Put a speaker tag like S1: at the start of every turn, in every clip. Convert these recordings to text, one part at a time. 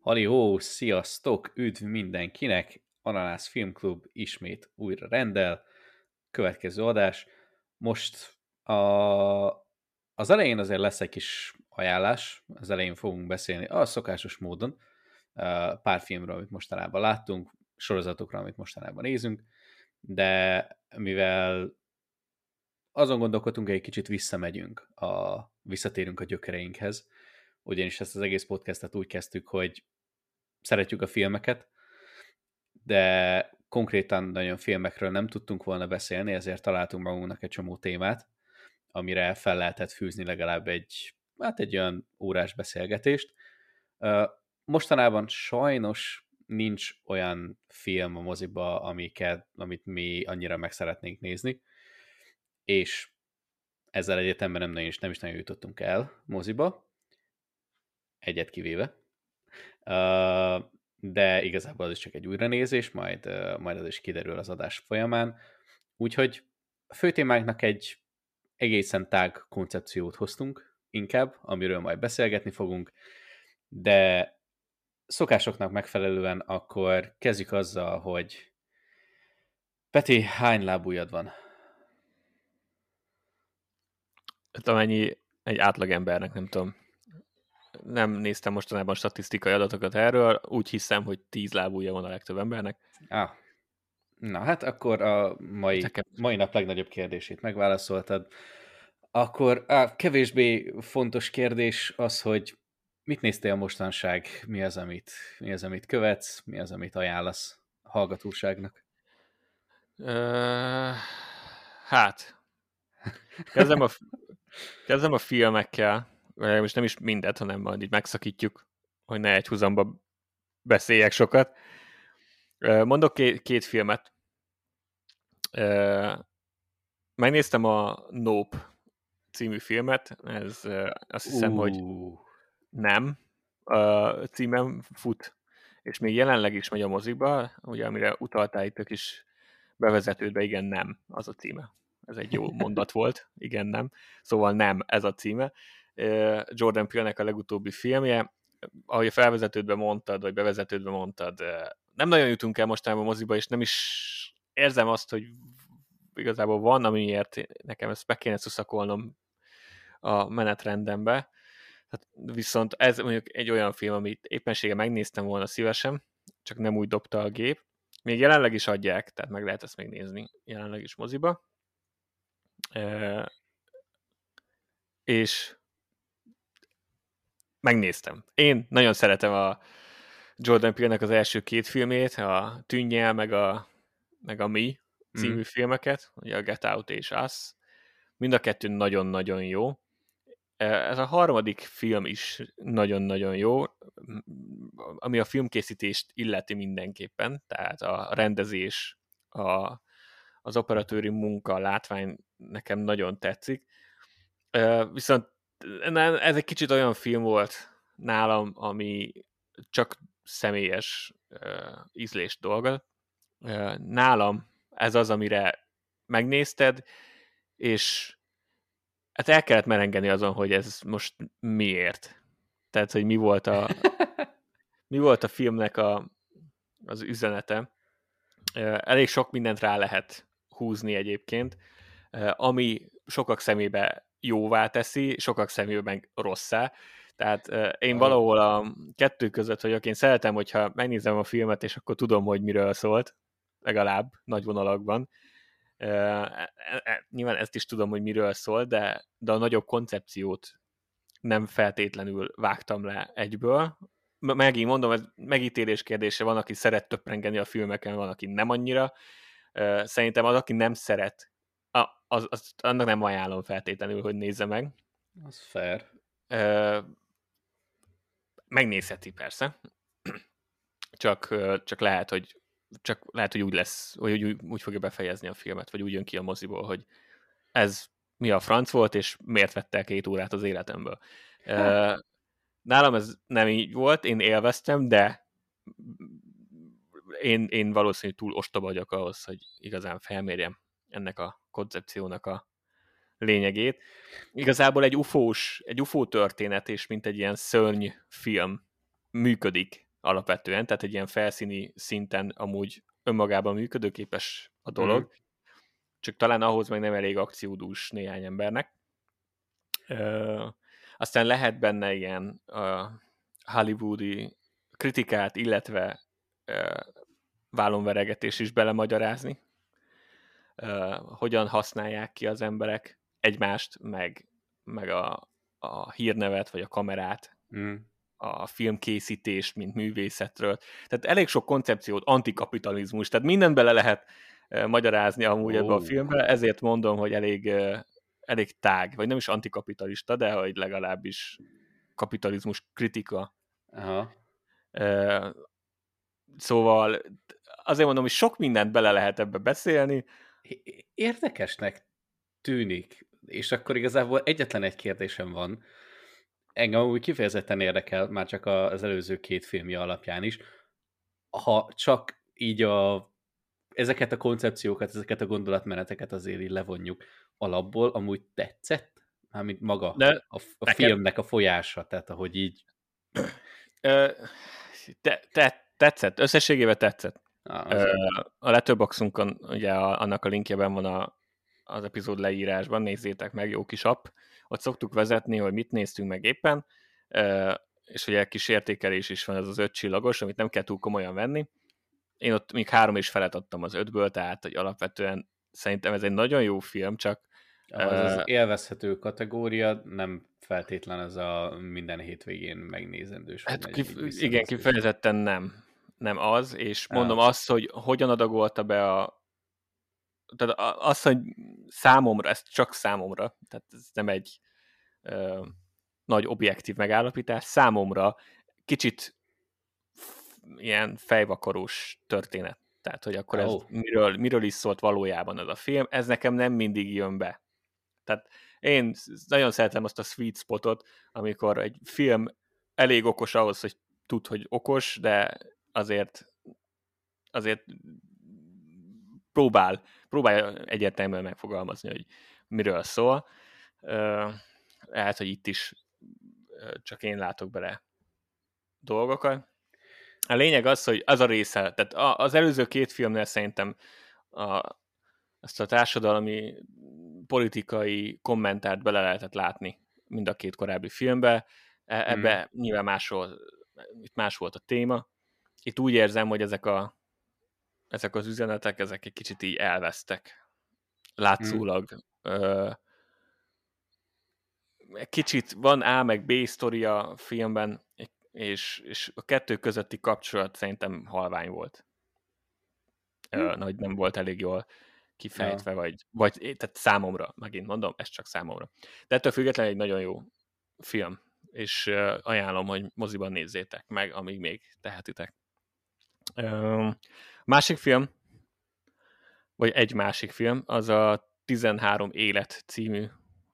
S1: Halió, sziasztok, üdv mindenkinek! Ananász Filmklub ismét újra rendel. Következő adás. Most a, az elején azért lesz egy kis ajánlás. Az elején fogunk beszélni a szokásos módon pár filmről, amit mostanában láttunk, sorozatokra, amit mostanában nézünk, de mivel azon gondolkodtunk, hogy egy kicsit visszamegyünk, a, visszatérünk a gyökereinkhez, ugyanis ezt az egész podcastet úgy kezdtük, hogy szeretjük a filmeket, de konkrétan nagyon filmekről nem tudtunk volna beszélni, ezért találtunk magunknak egy csomó témát, amire fel lehetett fűzni legalább egy, hát egy olyan órás beszélgetést. Mostanában sajnos nincs olyan film a moziba, amiket, amit mi annyira meg szeretnénk nézni, és ezzel egyetemben nem, nagyon nem is nagyon jutottunk el moziba, egyet kivéve. De igazából az is csak egy újranézés, majd, majd az is kiderül az adás folyamán. Úgyhogy a fő témánknak egy egészen tág koncepciót hoztunk inkább, amiről majd beszélgetni fogunk, de szokásoknak megfelelően akkor kezdjük azzal, hogy Peti, hány lábújad van?
S2: Hát amennyi egy átlagembernek, nem tudom nem néztem mostanában statisztikai adatokat erről, úgy hiszem, hogy tíz lábúja van a legtöbb embernek.
S1: Ah. Na hát akkor a mai, mai nap legnagyobb kérdését megválaszoltad. Akkor a kevésbé fontos kérdés az, hogy mit néztél mostanság, mi az, amit, mi az, amit követsz, mi az, amit ajánlasz a hallgatóságnak?
S2: Uh, hát, kezdem a, kezdem a filmekkel most nem is mindet, hanem majd így megszakítjuk, hogy ne egy húzamba beszéljek sokat. Mondok két, két filmet. Megnéztem a Nope című filmet, ez azt hiszem, uh. hogy nem. A címem fut, és még jelenleg is megy a mozikba, ugye amire utaltál itt is bevezetődve, igen, nem, az a címe. Ez egy jó mondat volt, igen, nem. Szóval nem, ez a címe. Jordan Peele-nek a legutóbbi filmje. Ahogy a felvezetődben mondtad, vagy bevezetődben mondtad, nem nagyon jutunk el mostában a moziba, és nem is érzem azt, hogy igazából van, amiért nekem ezt be kéne szuszakolnom a menetrendembe. Hát viszont ez mondjuk egy olyan film, amit éppensége megnéztem volna szívesen, csak nem úgy dobta a gép. Még jelenleg is adják, tehát meg lehet ezt megnézni jelenleg is moziba. E- és megnéztem. Én nagyon szeretem a Jordan Peele-nek az első két filmét, a Tűnnyel, meg a, meg a Mi című mm. filmeket, ugye a Get Out és Us. Mind a kettő nagyon-nagyon jó. Ez a harmadik film is nagyon-nagyon jó, ami a filmkészítést illeti mindenképpen, tehát a rendezés, a, az operatőri munka, a látvány nekem nagyon tetszik. Viszont ez egy kicsit olyan film volt nálam, ami csak személyes ízlés dolga. Nálam ez az, amire megnézted, és hát el kellett merengeni azon, hogy ez most miért. Tehát, hogy mi volt a, mi volt a filmnek a, az üzenete. Elég sok mindent rá lehet húzni egyébként, ami sokak szemébe jóvá teszi, sokak szemében rosszá. Tehát én valahol a kettő között vagyok, én szeretem, hogyha megnézem a filmet, és akkor tudom, hogy miről szólt, legalább nagy vonalakban. E, e, nyilván ezt is tudom, hogy miről szól, de, de a nagyobb koncepciót nem feltétlenül vágtam le egyből. Megint mondom, ez megítélés kérdése, van, aki szeret töprengeni a filmeken, van, aki nem annyira. Szerintem az, aki nem szeret az, az, annak nem ajánlom feltétlenül, hogy nézze meg.
S1: Az fair.
S2: Megnézheti persze, csak, csak lehet, hogy csak lehet, hogy úgy lesz, hogy úgy, úgy fogja befejezni a filmet, vagy úgy jön ki a moziból, hogy ez mi a franc volt, és miért vettek két órát az életemből. Ö, nálam ez nem így volt, én élveztem, de én, én valószínűleg túl ostoba vagyok ahhoz, hogy igazán felmérjem ennek a koncepciónak a lényegét. Igazából egy ufós, egy UFO történet, és mint egy ilyen szörny film működik alapvetően, tehát egy ilyen felszíni szinten amúgy önmagában működőképes a dolog, mm. csak talán ahhoz meg nem elég akciódús néhány embernek. Ö, aztán lehet benne ilyen uh, hollywoodi kritikát, illetve uh, vállonveregetés is belemagyarázni, uh, hogyan használják ki az emberek egymást, meg, meg a, a hírnevet, vagy a kamerát, mm. A filmkészítést, mint művészetről. Tehát elég sok koncepciót, antikapitalizmus, tehát mindent bele lehet magyarázni amúgy oh. ebbe a filmbe, ezért mondom, hogy elég, elég tág, vagy nem is antikapitalista, de hogy legalábbis kapitalizmus kritika. Aha. Szóval azért mondom, hogy sok mindent bele lehet ebbe beszélni.
S1: Érdekesnek tűnik, és akkor igazából egyetlen egy kérdésem van, engem úgy kifejezetten érdekel, már csak az előző két filmje alapján is, ha csak így a, ezeket a koncepciókat, ezeket a gondolatmeneteket azért így levonjuk alapból, amúgy tetszett? Mármint maga De a, a nekem... filmnek a folyása, tehát ahogy így...
S2: te, te, tetszett, összességében tetszett. Ah, a Letterboxunkon ugye a, annak a linkjeben van a, az epizód leírásban, nézzétek meg, jó kis app. Ott szoktuk vezetni, hogy mit néztünk meg éppen, és ugye kis értékelés is van, ez az öt csillagos, amit nem kell túl komolyan venni. Én ott még három is felet adtam az ötből, tehát hogy alapvetően szerintem ez egy nagyon jó film, csak
S1: az, az élvezhető kategória, nem feltétlen ez a minden hétvégén megnézendős.
S2: Hát kif- igen, kifejezetten nem. Nem az, és mondom ja. azt, hogy hogyan adagolta be a tehát az, hogy számomra, ez csak számomra, tehát ez nem egy ö, nagy objektív megállapítás, számomra kicsit ilyen fejvakarós történet. Tehát, hogy akkor oh. ez miről, miről is szólt valójában ez a film, ez nekem nem mindig jön be. Tehát én nagyon szeretem azt a sweet spotot, amikor egy film elég okos ahhoz, hogy tud, hogy okos, de azért azért próbál, próbálja egyértelműen megfogalmazni, hogy miről szól. Lehet, hogy itt is csak én látok bele dolgokat. A lényeg az, hogy az a része, tehát az előző két filmnél szerintem a, ezt a társadalmi politikai kommentárt bele lehetett látni mind a két korábbi filmbe. E, ebbe hmm. nyilván másról, itt más volt a téma. Itt úgy érzem, hogy ezek, a, ezek az üzenetek, ezek egy kicsit így elvesztek. Látszólag. Hmm. Ö, kicsit van A meg B sztoria a filmben, és, és a kettő közötti kapcsolat szerintem halvány volt. Ö, nagy nem volt elég jól kifejtve, ja. vagy, vagy tehát számomra, megint mondom, ez csak számomra. De ettől függetlenül egy nagyon jó film, és ajánlom, hogy moziban nézzétek meg, amíg még tehetitek. Másik film, vagy egy másik film, az a 13 élet című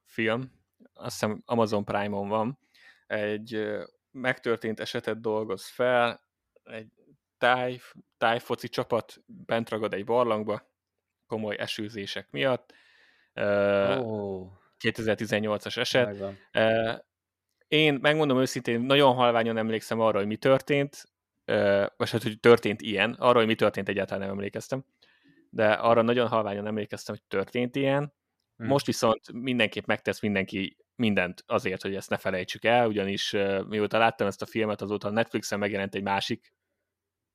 S2: film, azt hiszem Amazon Prime-on van, egy megtörtént esetet dolgoz fel, egy táj, tájfoci csapat bent ragad egy barlangba, komoly esőzések miatt. Oh. 2018-as eset. Megvan. Én megmondom őszintén, nagyon halványan emlékszem arra, hogy mi történt, vagy hát, hogy történt ilyen, arra, hogy mi történt egyáltalán nem emlékeztem, de arra nagyon halványan emlékeztem, hogy történt ilyen. Hmm. Most viszont mindenképp megtesz mindenki mindent azért, hogy ezt ne felejtsük el, ugyanis mióta láttam ezt a filmet, azóta a Netflixen megjelent egy másik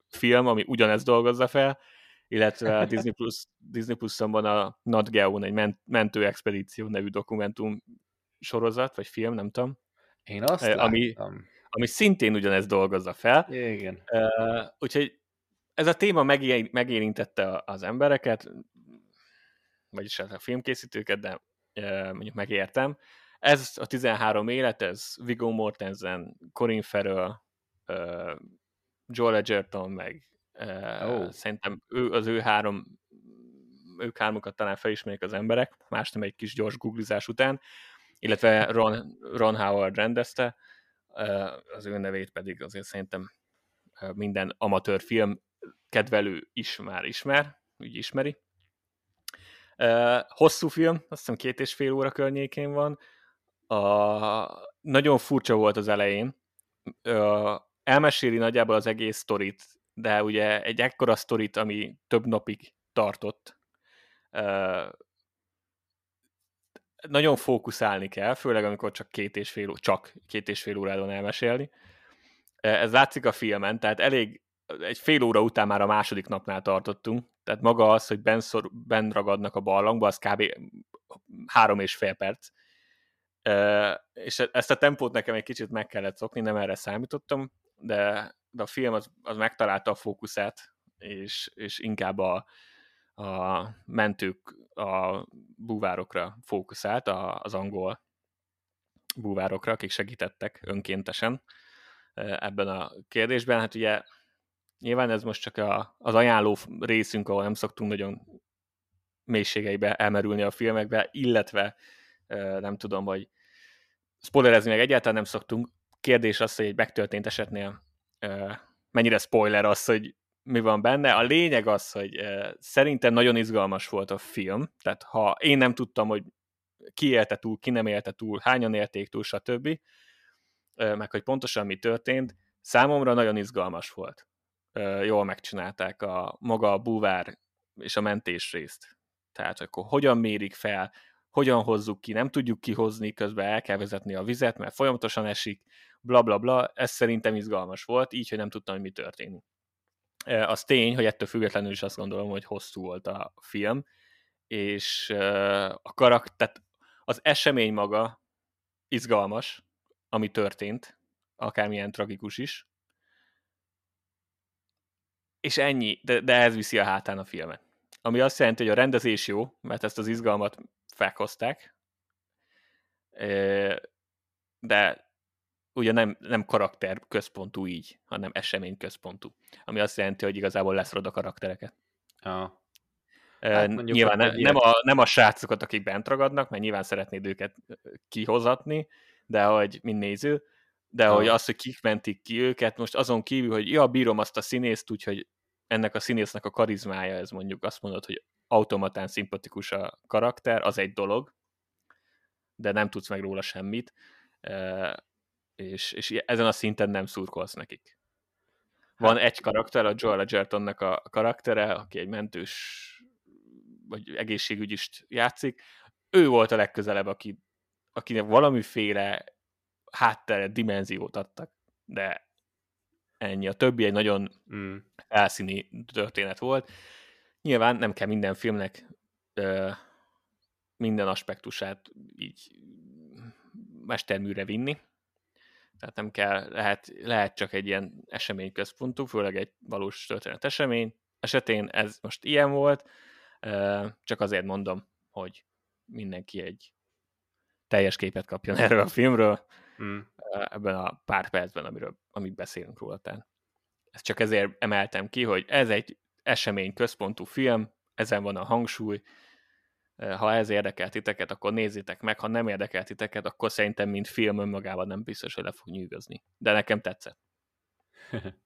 S2: film, ami ugyanezt dolgozza fel, illetve a Disney, Plus, Disney Plus-on van a Not Geo-n egy mentő expedíció nevű dokumentum sorozat, vagy film, nem tudom.
S1: Én azt ami, láttam.
S2: Ami szintén ugyanezt dolgozza fel.
S1: Igen.
S2: Uh, úgyhogy ez a téma megérintette az embereket, vagyis hát a filmkészítőket, de uh, mondjuk megértem. Ez a 13 élet, ez Viggo Mortensen, Corin Farrell, uh, Joel Edgerton, meg Oh. Szerintem ő, az ő három, ők hármukat talán felismerik az emberek, más nem egy kis gyors googlizás után, illetve Ron, Ron Howard rendezte, az ő nevét pedig azért szerintem minden amatőr film kedvelő is már ismer, úgy ismeri. Hosszú film, azt hiszem két és fél óra környékén van. Uh, nagyon furcsa volt az elején. Elmeséli nagyjából az egész sztorit, de ugye egy ekkora sztorit, ami több napig tartott, nagyon fókuszálni kell, főleg amikor csak két és fél, csak két és fél órában elmesélni. Ez látszik a filmen, tehát elég egy fél óra után már a második napnál tartottunk, tehát maga az, hogy ben, szor, ben ragadnak a barlangba, az kb. három és fél perc. És ezt a tempót nekem egy kicsit meg kellett szokni, nem erre számítottam, de, de a film az, az megtalálta a fókuszát, és, és inkább a, a mentők, a búvárokra fókuszált, a, az angol búvárokra, akik segítettek önkéntesen ebben a kérdésben. Hát ugye nyilván ez most csak a, az ajánló részünk, ahol nem szoktunk nagyon mélységeibe elmerülni a filmekbe, illetve nem tudom, hogy spoilerezni meg egyáltalán nem szoktunk. Kérdés az, hogy egy megtörtént esetnél mennyire spoiler az, hogy mi van benne. A lényeg az, hogy szerintem nagyon izgalmas volt a film, tehát ha én nem tudtam, hogy ki élte túl, ki nem élte túl, hányan élték túl, stb., meg hogy pontosan mi történt, számomra nagyon izgalmas volt. Jól megcsinálták a maga a búvár és a mentés részt. Tehát akkor hogyan mérik fel, hogyan hozzuk ki, nem tudjuk kihozni, közben el kell vezetni a vizet, mert folyamatosan esik, bla bla bla, ez szerintem izgalmas volt, így, hogy nem tudtam, hogy mi történik. Az tény, hogy ettől függetlenül is azt gondolom, hogy hosszú volt a film, és a karakter, az esemény maga izgalmas, ami történt, akármilyen tragikus is. És ennyi, de, de ez viszi a hátán a filmet. Ami azt jelenti, hogy a rendezés jó, mert ezt az izgalmat felhozták, de ugye nem, nem karakter központú így, hanem esemény központú. Ami azt jelenti, hogy igazából leszrod a karaktereket. Ja. Hát nyilván ne, nem, a, nem a srácokat, akik bent ragadnak, mert nyilván szeretnéd őket kihozatni, de hogy mind néző, de ha. hogy az, hogy kik mentik ki őket, most azon kívül, hogy ja, bírom azt a színészt, úgyhogy ennek a színésznek a karizmája, ez mondjuk azt mondod, hogy automatán szimpatikus a karakter, az egy dolog, de nem tudsz meg róla semmit, és, és ezen a szinten nem szurkolsz nekik. Van egy karakter, a Joel Edgertonnak a karaktere, aki egy mentős vagy egészségügyist játszik, ő volt a legközelebb, aki akinek valamiféle háttere, dimenziót adtak, de ennyi. A többi egy nagyon mm. elszíni történet volt. Nyilván nem kell minden filmnek ö, minden aspektusát így mesterműre vinni, tehát nem kell, lehet, lehet csak egy ilyen esemény központú, főleg egy valós történet esemény esetén ez most ilyen volt, csak azért mondom, hogy mindenki egy teljes képet kapjon erről a filmről mm. ebben a pár percben, amiről, amit beszélünk róla. Tehát ezt csak ezért emeltem ki, hogy ez egy esemény központú film, ezen van a hangsúly, ha ez érdekel titeket, akkor nézzétek meg, ha nem érdekel titeket, akkor szerintem, mint film önmagában nem biztos, hogy le fog nyűgözni. De nekem tetszett.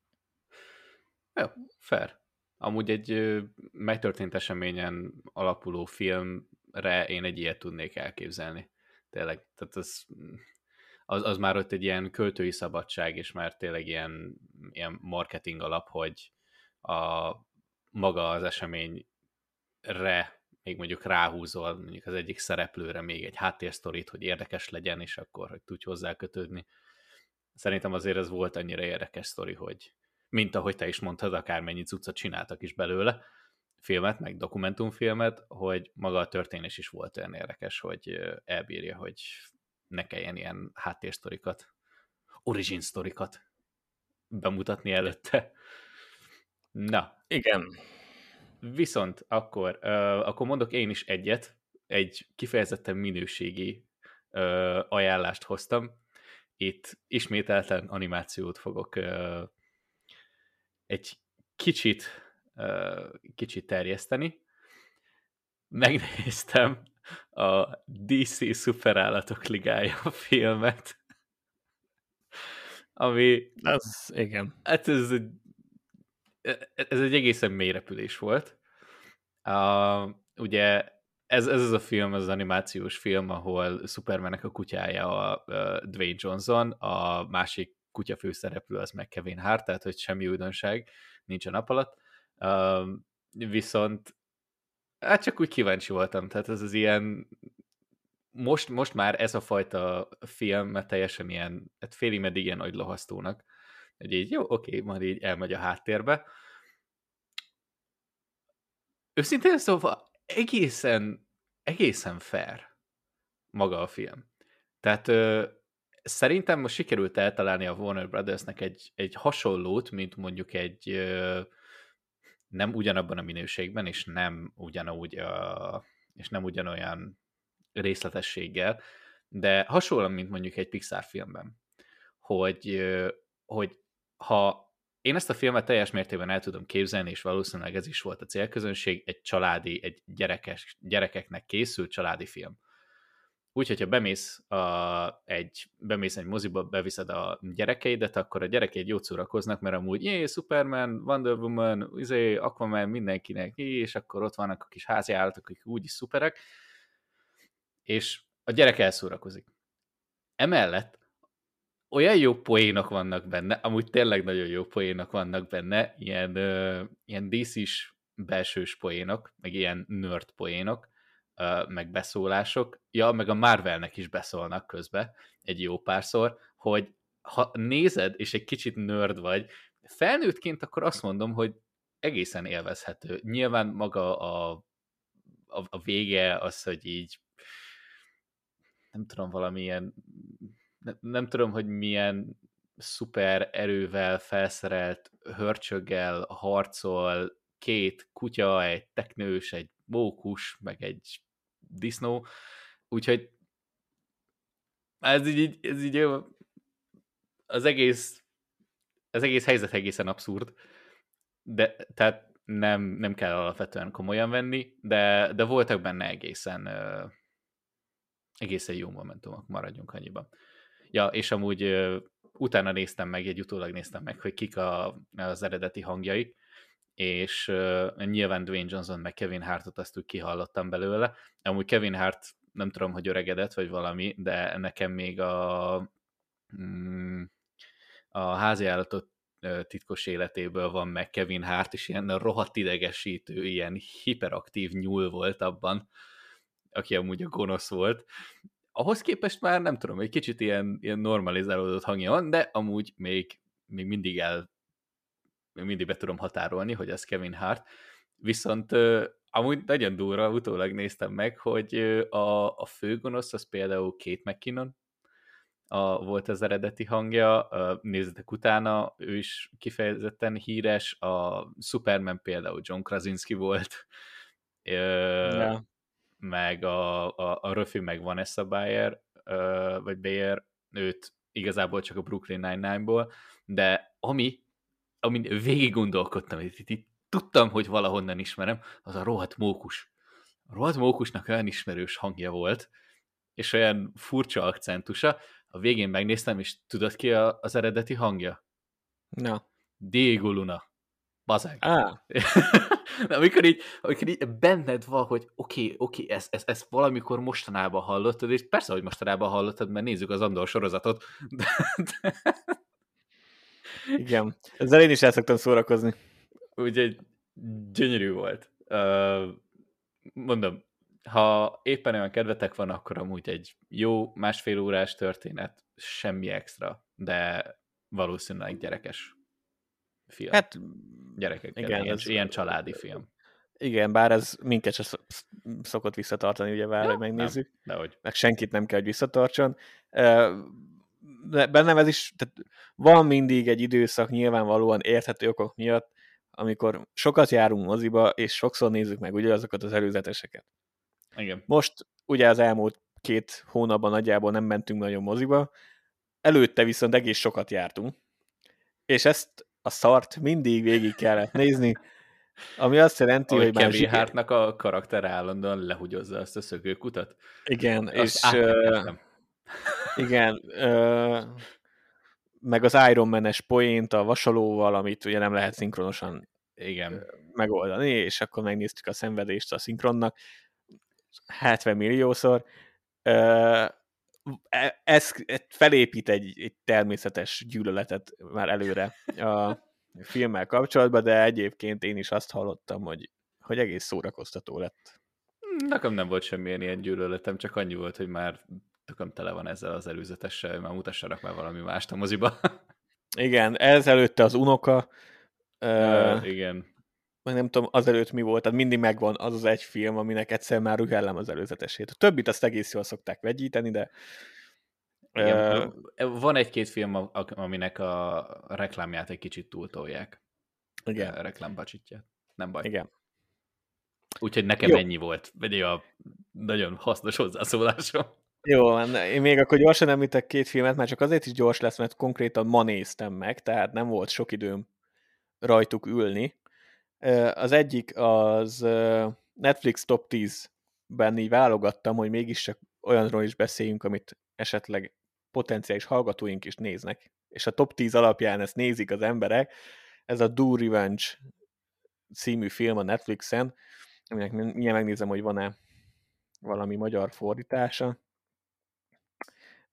S1: Jó, fair. Amúgy egy megtörtént eseményen alapuló filmre én egy ilyet tudnék elképzelni tényleg, tehát az, az, az már ott egy ilyen költői szabadság, és már tényleg ilyen, ilyen marketing alap, hogy a maga az eseményre még mondjuk ráhúzol mondjuk az egyik szereplőre még egy háttérsztorit, hogy érdekes legyen, és akkor, hogy tudj hozzá kötődni. Szerintem azért ez volt annyira érdekes sztori, hogy mint ahogy te is mondtad, akármennyi cuccot csináltak is belőle, filmet, meg dokumentumfilmet, hogy maga a történés is volt olyan érdekes, hogy elbírja, hogy ne kelljen ilyen háttérsztorikat, origin sztorikat bemutatni előtte. Na.
S2: Igen.
S1: Viszont akkor, uh, akkor mondok én is egyet, egy kifejezetten minőségi uh, ajánlást hoztam. Itt ismételten animációt fogok uh, egy kicsit kicsit terjeszteni. Megnéztem a DC Szuperállatok Ligája filmet, ami...
S2: Ez, igen.
S1: Hát ez egy, ez egy egészen mély repülés volt. Uh, ugye ez, ez az a film, az, animációs film, ahol Supermannek a kutyája a uh, Dwayne Johnson, a másik kutya főszereplő az meg Kevin Hart, tehát hogy semmi újdonság nincs a nap alatt. Uh, viszont hát csak úgy kíváncsi voltam, tehát ez az ilyen most, most már ez a fajta film, mert teljesen ilyen, hát félig meddig ilyen nagy lohasztónak, hogy így jó, oké, majd így elmegy a háttérbe. Őszintén szóval egészen, egészen fair maga a film. Tehát ö, szerintem most sikerült eltalálni a Warner Brothersnek egy, egy hasonlót, mint mondjuk egy ö, nem ugyanabban a minőségben, és nem ugyanúgy a, és nem ugyanolyan részletességgel, de hasonlóan, mint mondjuk egy Pixar filmben, hogy, hogy ha én ezt a filmet teljes mértékben el tudom képzelni, és valószínűleg ez is volt a célközönség, egy családi, egy gyerekes, gyerekeknek készült családi film. Úgyhogy, ha bemész, a, egy, bemész egy moziba, beviszed a gyerekeidet, akkor a gyerekeid jót szórakoznak, mert amúgy jé, Superman, Wonder Woman, izé, Aquaman, mindenkinek, jé, és akkor ott vannak a kis házi állatok, akik úgyis szuperek, és a gyerek elszórakozik. Emellett olyan jó poénok vannak benne, amúgy tényleg nagyon jó poénok vannak benne, ilyen, ö, ilyen DC-s belsős poénok, meg ilyen nerd poénok, ö, meg beszólások, ja, meg a Marvelnek is beszólnak közbe egy jó párszor, hogy ha nézed, és egy kicsit nerd vagy, felnőttként akkor azt mondom, hogy egészen élvezhető. Nyilván maga a, a, a vége az, hogy így nem tudom, valamilyen nem, tudom, hogy milyen szuper erővel felszerelt hörcsöggel harcol két kutya, egy teknős, egy mókus, meg egy disznó, úgyhogy ez így, ez így az egész az egész helyzet egészen abszurd, de tehát nem, nem kell alapvetően komolyan venni, de, de voltak benne egészen egészen jó momentumok, maradjunk annyiban. Ja, és amúgy utána néztem meg, egy utólag néztem meg, hogy kik a, az eredeti hangjai, és uh, nyilván Dwayne Johnson meg Kevin Hartot azt úgy kihallottam belőle. Amúgy Kevin Hart nem tudom, hogy öregedett, vagy valami, de nekem még a, mm, a házi állatot titkos életéből van meg Kevin Hart, és ilyen rohadt idegesítő, ilyen hiperaktív nyúl volt abban, aki amúgy a gonosz volt, ahhoz képest már nem tudom, egy kicsit ilyen, ilyen normalizálódott hangja van, de amúgy még, még mindig el, még mindig be tudom határolni, hogy ez Kevin Hart. Viszont amúgy nagyon durva, utólag néztem meg, hogy a, a főgonosz az például Kate McKinnon, a, volt az eredeti hangja, nézzetek utána, ő is kifejezetten híres, a Superman például John Krasinski volt, yeah meg a, a, a Röfi meg Vanessa Bayer, vagy Bayer, őt igazából csak a Brooklyn Nine-Nine-ból, de ami, amin végig gondolkodtam, itt, itt tudtam, hogy valahonnan ismerem, az a rohadt mókus. A rohadt mókusnak olyan ismerős hangja volt, és olyan furcsa akcentusa, a végén megnéztem, és tudod ki a, az eredeti hangja?
S2: Na.
S1: Diego Luna. Bazeg.
S2: Ah.
S1: amikor így, amikor így benned van, hogy oké, okay, oké, okay, ezt, ezt, ezt valamikor mostanában hallottad, és persze, hogy mostanában hallottad, mert nézzük az Andor sorozatot. De, de...
S2: Igen, ezzel én is el szoktam szórakozni.
S1: Úgyhogy gyönyörű volt. Uh, mondom, ha éppen olyan kedvetek van, akkor amúgy egy jó másfél órás történet, semmi extra, de valószínűleg gyerekes film.
S2: Hát
S1: gyerekekkel, igen, ilyen, ez, ilyen családi film.
S2: Igen, bár ez minket se szokott visszatartani, ugye vár, ja, hogy megnézzük.
S1: Nem, dehogy.
S2: Meg senkit nem kell, hogy visszatartson. De bennem ez is, tehát van mindig egy időszak nyilvánvalóan érthető okok miatt, amikor sokat járunk moziba, és sokszor nézzük meg ugye azokat az előzeteseket.
S1: Igen.
S2: Most ugye az elmúlt két hónapban nagyjából nem mentünk nagyon moziba, előtte viszont egész sokat jártunk, és ezt a szart mindig végig kellett nézni, ami azt jelenti,
S1: Ahogy
S2: hogy
S1: már Kevin Hartnak a karakter állandóan lehugyozza azt a szökőkutat.
S2: Igen, azt és uh, igen, uh, meg az Iron Man-es poént a vasalóval, amit ugye nem lehet szinkronosan
S1: igen.
S2: megoldani, és akkor megnéztük a szenvedést a szinkronnak. 70 milliószor. E, ez felépít egy, egy természetes gyűlöletet már előre a filmmel kapcsolatban, de egyébként én is azt hallottam, hogy, hogy egész szórakoztató lett.
S1: Nekem nem volt semmilyen ilyen gyűlöletem, csak annyi volt, hogy már tököm tele van ezzel az előzetessel, már mutassanak már valami mást a moziba.
S2: Igen, ez előtte az unoka.
S1: Uh, igen.
S2: Meg nem tudom, azelőtt mi volt, tehát mindig megvan az az egy film, aminek egyszer már rühellem az előzetesét. A többit azt egész jól szokták vegyíteni, de
S1: igen, uh, van egy-két film, aminek a reklámját egy kicsit túltolják. Igen. A reklámbacsitját. Nem baj.
S2: Igen.
S1: Úgyhogy nekem Jó. ennyi volt. Vagy a nagyon hasznos hozzászólásom.
S2: Jó, én még akkor gyorsan említek két filmet, már csak azért is gyors lesz, mert konkrétan ma néztem meg, tehát nem volt sok időm rajtuk ülni. Az egyik az Netflix Top 10-ben így válogattam, hogy mégis csak olyanról is beszéljünk, amit esetleg potenciális hallgatóink is néznek, és a top 10 alapján ezt nézik az emberek. Ez a Do Revenge című film a Netflixen, aminek milyen megnézem, hogy van-e valami magyar fordítása.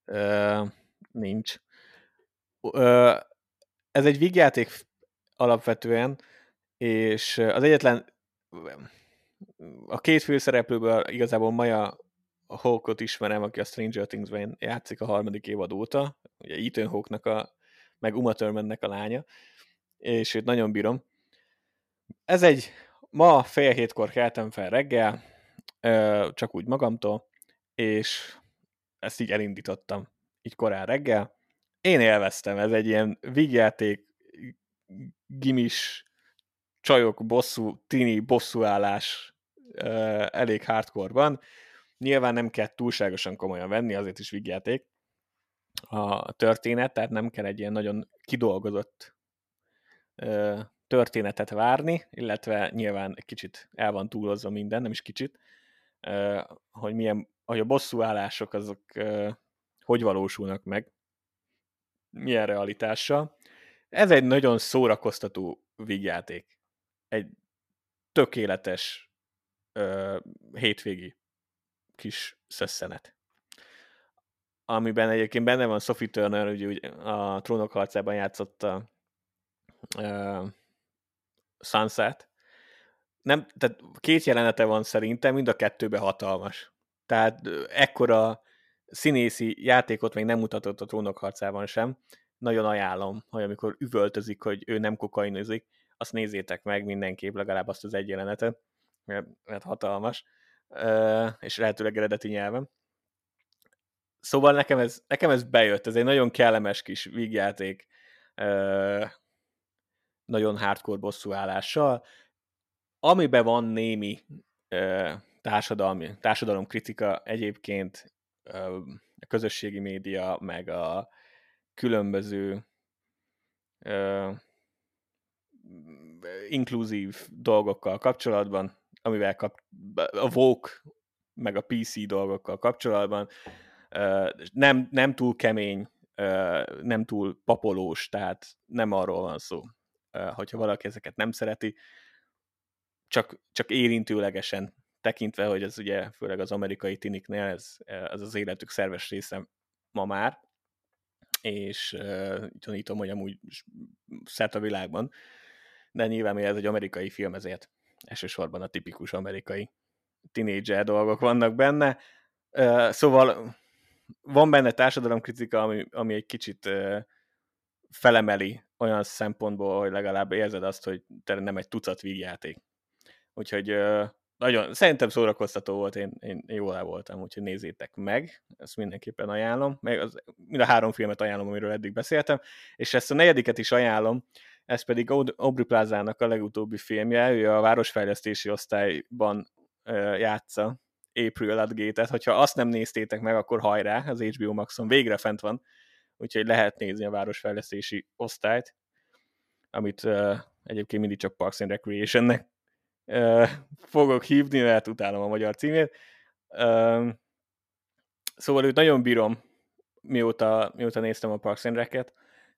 S2: Ö, nincs. Ö, ez egy vígjáték alapvetően, és az egyetlen a két főszereplőből igazából Maja Hawkot ismerem, aki a Stranger Things-ben játszik a harmadik évad óta, ugye Ethan Hawknak a, meg Uma Thurmannek a lánya, és őt nagyon bírom. Ez egy, ma fél hétkor keltem fel reggel, csak úgy magamtól, és ezt így elindítottam, így korán reggel. Én élveztem, ez egy ilyen vígjáték, gimis, csajok bosszú, tini bosszúállás elég hardcore-ban. Nyilván nem kell túlságosan komolyan venni, azért is vígjáték a történet, tehát nem kell egy ilyen nagyon kidolgozott történetet várni, illetve nyilván egy kicsit el van túlozva minden, nem is kicsit, hogy milyen, hogy a bosszúállások azok hogy valósulnak meg, milyen realitással. Ez egy nagyon szórakoztató vígjáték. Egy tökéletes ö, hétvégi kis szösszenet. Amiben egyébként benne van Sophie Turner, ugye a Trónok harcában játszott a uh, Sunset. Nem, tehát két jelenete van szerintem, mind a kettőben hatalmas. Tehát ekkora színészi játékot még nem mutatott a Trónok harcában sem. Nagyon ajánlom, hogy amikor üvöltözik, hogy ő nem kokainozik, azt nézzétek meg mindenképp, legalább azt az egy jelenetet, mert, mert hatalmas és lehetőleg eredeti nyelven. Szóval nekem ez, nekem ez bejött, ez egy nagyon kellemes kis vígjáték, nagyon hardcore bosszúállással, amiben van némi társadalmi, társadalomkritika egyébként a közösségi média, meg a különböző inkluzív dolgokkal kapcsolatban, amivel kap, a Vogue meg a PC dolgokkal kapcsolatban. Nem, nem túl kemény, nem túl papolós, tehát nem arról van szó, hogyha valaki ezeket nem szereti, csak, csak érintőlegesen tekintve, hogy ez ugye főleg az amerikai tiniknél ez, ez az életük szerves része ma már, és gyanítom, hogy amúgy szert a világban, de nyilván ez egy amerikai film, ezért elsősorban a tipikus amerikai tinédzser dolgok vannak benne. Szóval van benne társadalomkritika, ami, ami egy kicsit felemeli olyan szempontból, hogy legalább érzed azt, hogy te nem egy tucat vígjáték. Úgyhogy nagyon, szerintem szórakoztató volt, én, én jól el voltam, úgyhogy nézzétek meg, ezt mindenképpen ajánlom, meg az, mind a három filmet ajánlom, amiről eddig beszéltem, és ezt a negyediket is ajánlom, ez pedig Aubrey Plazának a legutóbbi filmje, ő a városfejlesztési osztályban játsza April Ludgate-et, hogyha azt nem néztétek meg, akkor hajrá, az HBO Maxon végre fent van, úgyhogy lehet nézni a városfejlesztési osztályt, amit egyébként mindig csak Parks and Recreation-nek uh, fogok hívni, mert utálom a magyar címét. Szóval őt nagyon bírom, mióta, mióta néztem a Parks and Rec-et,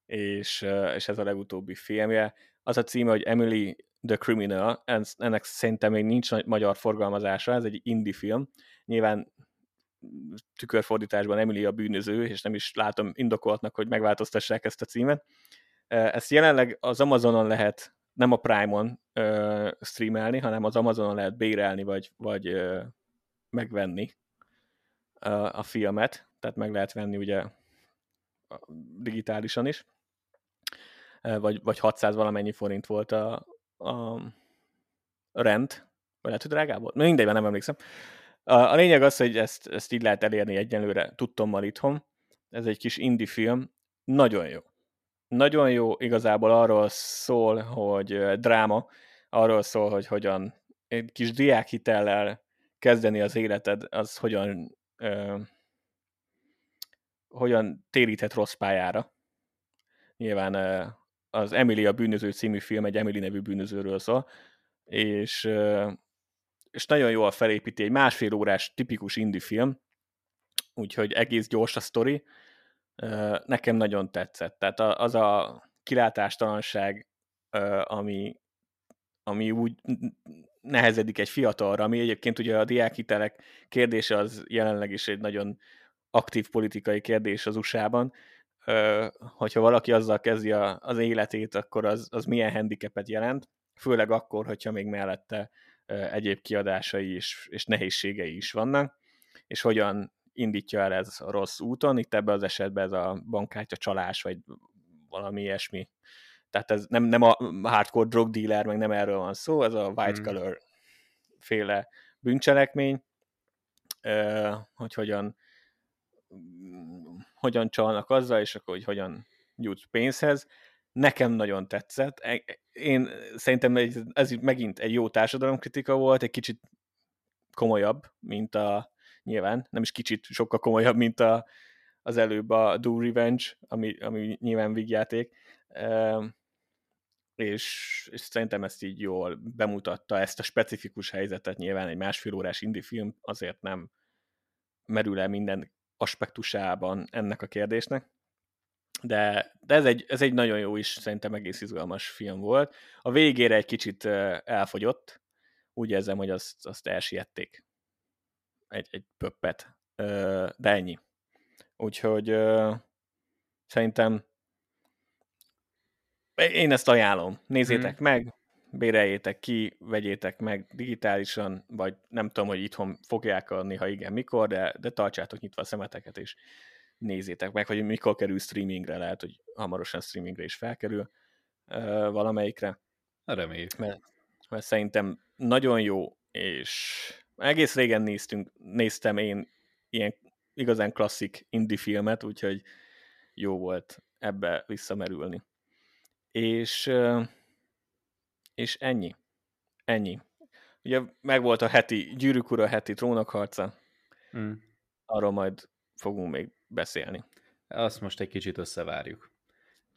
S2: és, és ez a legutóbbi filmje. Az a címe, hogy Emily The Criminal, ennek szerintem még nincs nagy magyar forgalmazása, ez egy indie film, nyilván tükörfordításban Emily a bűnöző, és nem is látom indokoltnak, hogy megváltoztassák ezt a címet. Ezt jelenleg az Amazonon lehet, nem a Prime-on streamelni, hanem az Amazonon lehet bérelni, vagy, vagy megvenni a filmet, tehát meg lehet venni ugye digitálisan is, vagy, vagy 600 valamennyi forint volt a, a rend, vagy lehet, hogy drágább volt? Mindegy, nem emlékszem. A, a lényeg az, hogy ezt, ezt így lehet elérni egyenlőre tudtommal itthon. Ez egy kis indie film, nagyon jó. Nagyon jó, igazából arról szól, hogy dráma, arról szól, hogy hogyan egy kis diákhitellel kezdeni az életed, az hogyan ö, hogyan téríthet rossz pályára. Nyilván az Emily a bűnöző című film egy Emily nevű bűnözőről szól, és és nagyon jól felépíti, egy másfél órás tipikus indie film, úgyhogy egész gyors a sztori, nekem nagyon tetszett. Tehát az a kilátástalanság, ami, ami úgy nehezedik egy fiatalra, ami egyébként ugye a diákhitelek kérdése az jelenleg is egy nagyon aktív politikai kérdés az USA-ban, hogyha valaki azzal kezdi az életét, akkor az, az milyen handicapet jelent, főleg akkor, hogyha még mellette egyéb kiadásai is, és nehézségei is vannak, és hogyan indítja el ez a rossz úton, itt ebben az esetben ez a bankkártya csalás, vagy valami ilyesmi. Tehát ez nem, nem a hardcore drug dealer, meg nem erről van szó, ez a white hmm. collar féle bűncselekmény, hogy hogyan hogyan csalnak azzal, és akkor hogy hogyan jutsz pénzhez nekem nagyon tetszett. E, én szerintem ez megint egy jó társadalomkritika volt, egy kicsit komolyabb, mint a, nyilván, nem is kicsit, sokkal komolyabb, mint a, az előbb a Do Revenge, ami, ami nyilván vígjáték. És, és szerintem ezt így jól bemutatta, ezt a specifikus helyzetet nyilván egy másfél órás indie film azért nem merül el minden aspektusában ennek a kérdésnek de, de ez, egy, ez egy nagyon jó is, szerintem egész izgalmas film volt. A végére egy kicsit elfogyott, úgy érzem, hogy azt, azt elsiették. Egy, egy pöppet. De ennyi. Úgyhogy szerintem én ezt ajánlom. Nézzétek hmm. meg, béreljétek ki, vegyétek meg digitálisan, vagy nem tudom, hogy itthon fogják adni, ha igen, mikor, de, de tartsátok nyitva a szemeteket, és nézzétek meg, hogy mikor kerül streamingre, lehet, hogy hamarosan streamingre is felkerül uh, valamelyikre.
S1: Reméljük.
S2: Mert, mert szerintem nagyon jó, és egész régen néztünk, néztem én ilyen igazán klasszik indie filmet, úgyhogy jó volt ebbe visszamerülni. És, és ennyi. Ennyi. Ugye megvolt a heti gyűrűk ura, heti trónokharca. Mm. Arról majd fogunk még beszélni.
S1: Azt most egy kicsit összevárjuk.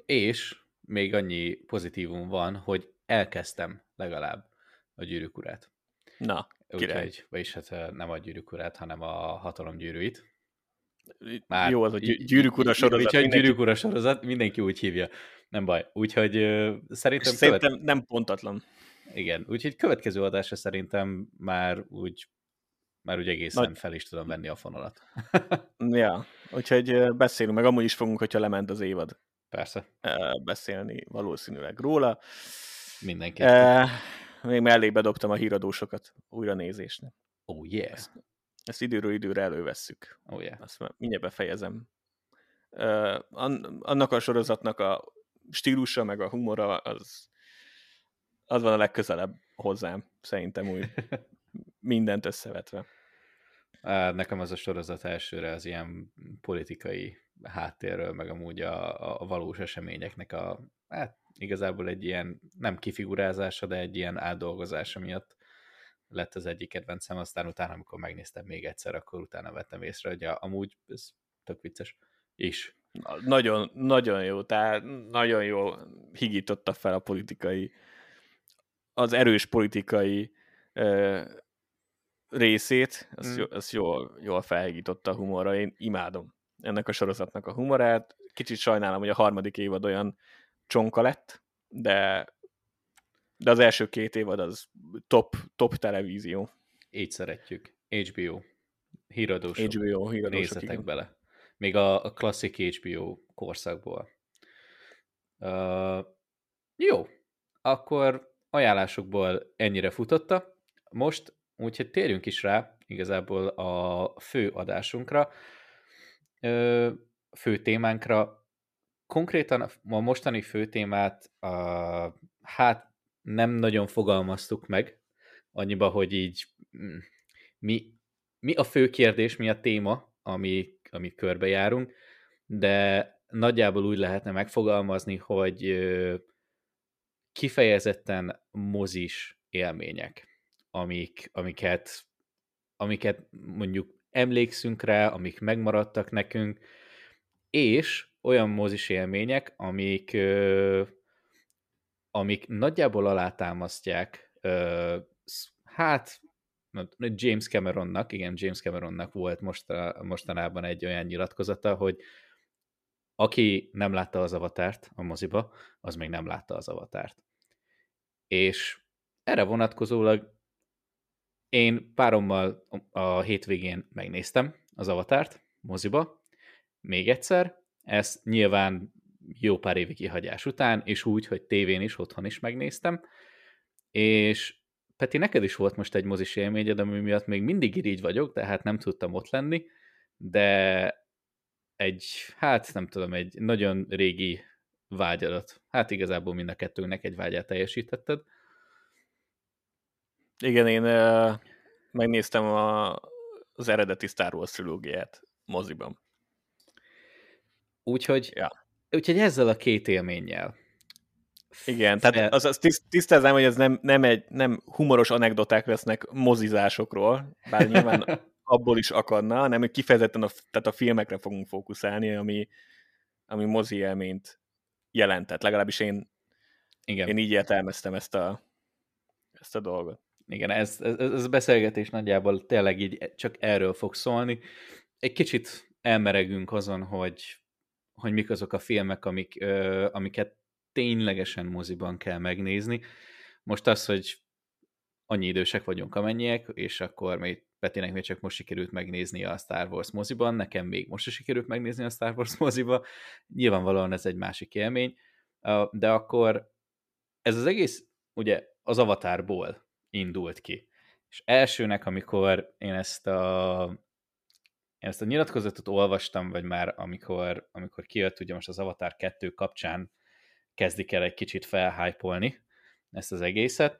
S1: És még annyi pozitívum van, hogy elkezdtem legalább a gyűrűk urát.
S2: Na, király.
S1: Úgyhogy, vagyis hát nem a gyűrűk urát, hanem a hatalom gyűrűit.
S2: Már Jó, az a gyűrűk ura sorozat.
S1: Úgyhogy mindenki... gyűrűk ura sorozat, mindenki úgy hívja. Nem baj. Úgyhogy uh, szerintem...
S2: Szerintem követ... nem pontatlan.
S1: Igen, úgyhogy következő adásra szerintem már úgy már úgy egészen Nagy... fel is tudom venni a fonalat.
S2: ja, úgyhogy beszélünk, meg amúgy is fogunk, hogyha lement az évad.
S1: Persze.
S2: Beszélni valószínűleg róla.
S1: Mindenképpen.
S2: még mellé bedobtam a híradósokat újra nézésnek.
S1: Oh yeah.
S2: Ezt időről időre elővesszük.
S1: Oh yeah.
S2: Azt mindjárt befejezem. Annak a sorozatnak a stílusa, meg a humora, az, az van a legközelebb hozzám, szerintem úgy mindent összevetve.
S1: Nekem az a sorozat elsőre az ilyen politikai háttérről, meg amúgy a, a valós eseményeknek a, hát igazából egy ilyen, nem kifigurázása, de egy ilyen átdolgozása miatt lett az egyik kedvencem, aztán utána, amikor megnéztem még egyszer, akkor utána vettem észre, hogy a, amúgy ez tök vicces is.
S2: Nagyon, nagyon jó, tehát nagyon jó higította fel a politikai, az erős politikai részét, azt, mm. jó, azt jól, jól felhigította a humorra, én imádom ennek a sorozatnak a humorát. Kicsit sajnálom, hogy a harmadik évad olyan csonka lett, de De az első két évad az top, top televízió.
S1: Így szeretjük. HBO. Híradósok.
S2: HBO, híradósok,
S1: Nézzetek
S2: igen.
S1: bele. Még a, a klasszik HBO korszakból. Uh, jó. Akkor ajánlásokból ennyire futotta. Most, úgyhogy térjünk is rá igazából a fő adásunkra, uh, fő témánkra. Konkrétan a mostani fő témát uh, hát nem nagyon fogalmaztuk meg, annyiba, hogy így mm, mi, mi a fő kérdés, mi a téma, ami, amit körbejárunk, de nagyjából úgy lehetne megfogalmazni, hogy kifejezetten mozis élmények, amik, amiket, amiket mondjuk emlékszünk rá, amik megmaradtak nekünk, és olyan mozis élmények, amik, amik nagyjából alátámasztják, hát James Cameronnak, igen, James Cameronnak volt mostanában egy olyan nyilatkozata, hogy aki nem látta az avatárt a moziba, az még nem látta az avatárt. És erre vonatkozólag én párommal a hétvégén megnéztem az avatárt moziba, még egyszer, ezt nyilván jó pár évi kihagyás után, és úgy, hogy tévén is, otthon is megnéztem, és Peti, neked is volt most egy mozis élményed, ami miatt még mindig irigy vagyok, tehát nem tudtam ott lenni, de egy, hát nem tudom, egy nagyon régi vágyadat. Hát igazából mind a kettőnknek egy vágyát teljesítetted.
S2: Igen, én uh, megnéztem a, az eredeti Star Wars trilógiát moziban.
S1: Úgyhogy, ja. Úgyhogy ezzel a két élménnyel
S2: igen, tehát az, az tisztáznám, hogy ez nem, nem, egy, nem humoros anekdoták lesznek mozizásokról, bár nyilván abból is akadna, hanem hogy kifejezetten a, tehát a filmekre fogunk fókuszálni, ami, ami mozi élményt jelentett. Legalábbis én, Igen. én így értelmeztem ezt a, ezt a dolgot.
S1: Igen, ez, ez, ez a beszélgetés nagyjából tényleg így csak erről fog szólni. Egy kicsit elmeregünk azon, hogy, hogy mik azok a filmek, amik, ö, amiket ténylegesen moziban kell megnézni. Most az, hogy annyi idősek vagyunk amennyiek, és akkor még Petinek még csak most sikerült megnézni a Star Wars moziban, nekem még most is sikerült megnézni a Star Wars moziba, nyilvánvalóan ez egy másik élmény, de akkor ez az egész ugye az avatárból indult ki. És elsőnek, amikor én ezt a, én ezt a nyilatkozatot olvastam, vagy már amikor, amikor kijött ugye most az Avatar 2 kapcsán kezdik el egy kicsit felhájpolni ezt az egészet.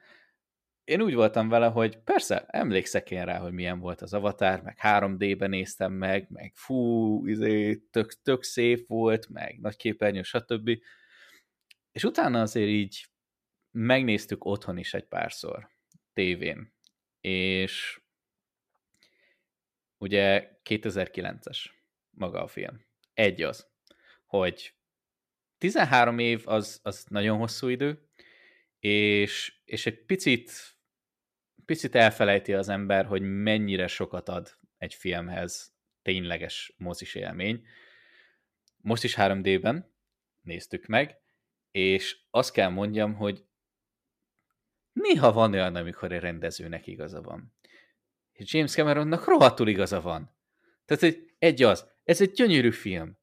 S1: Én úgy voltam vele, hogy persze, emlékszek én rá, hogy milyen volt az Avatar, meg 3D-ben néztem meg, meg fú, izé, tök, tök szép volt, meg nagy képernyő, stb. És utána azért így megnéztük otthon is egy párszor, tévén. És ugye 2009-es maga a film. Egy az, hogy 13 év az, az nagyon hosszú idő, és, és egy picit, picit elfelejti az ember, hogy mennyire sokat ad egy filmhez tényleges mozis élmény. Most is 3D-ben néztük meg, és azt kell mondjam, hogy néha van olyan, amikor egy rendezőnek igaza van. És James Cameronnak rohadtul igaza van. Tehát, hogy egy az, ez egy gyönyörű film.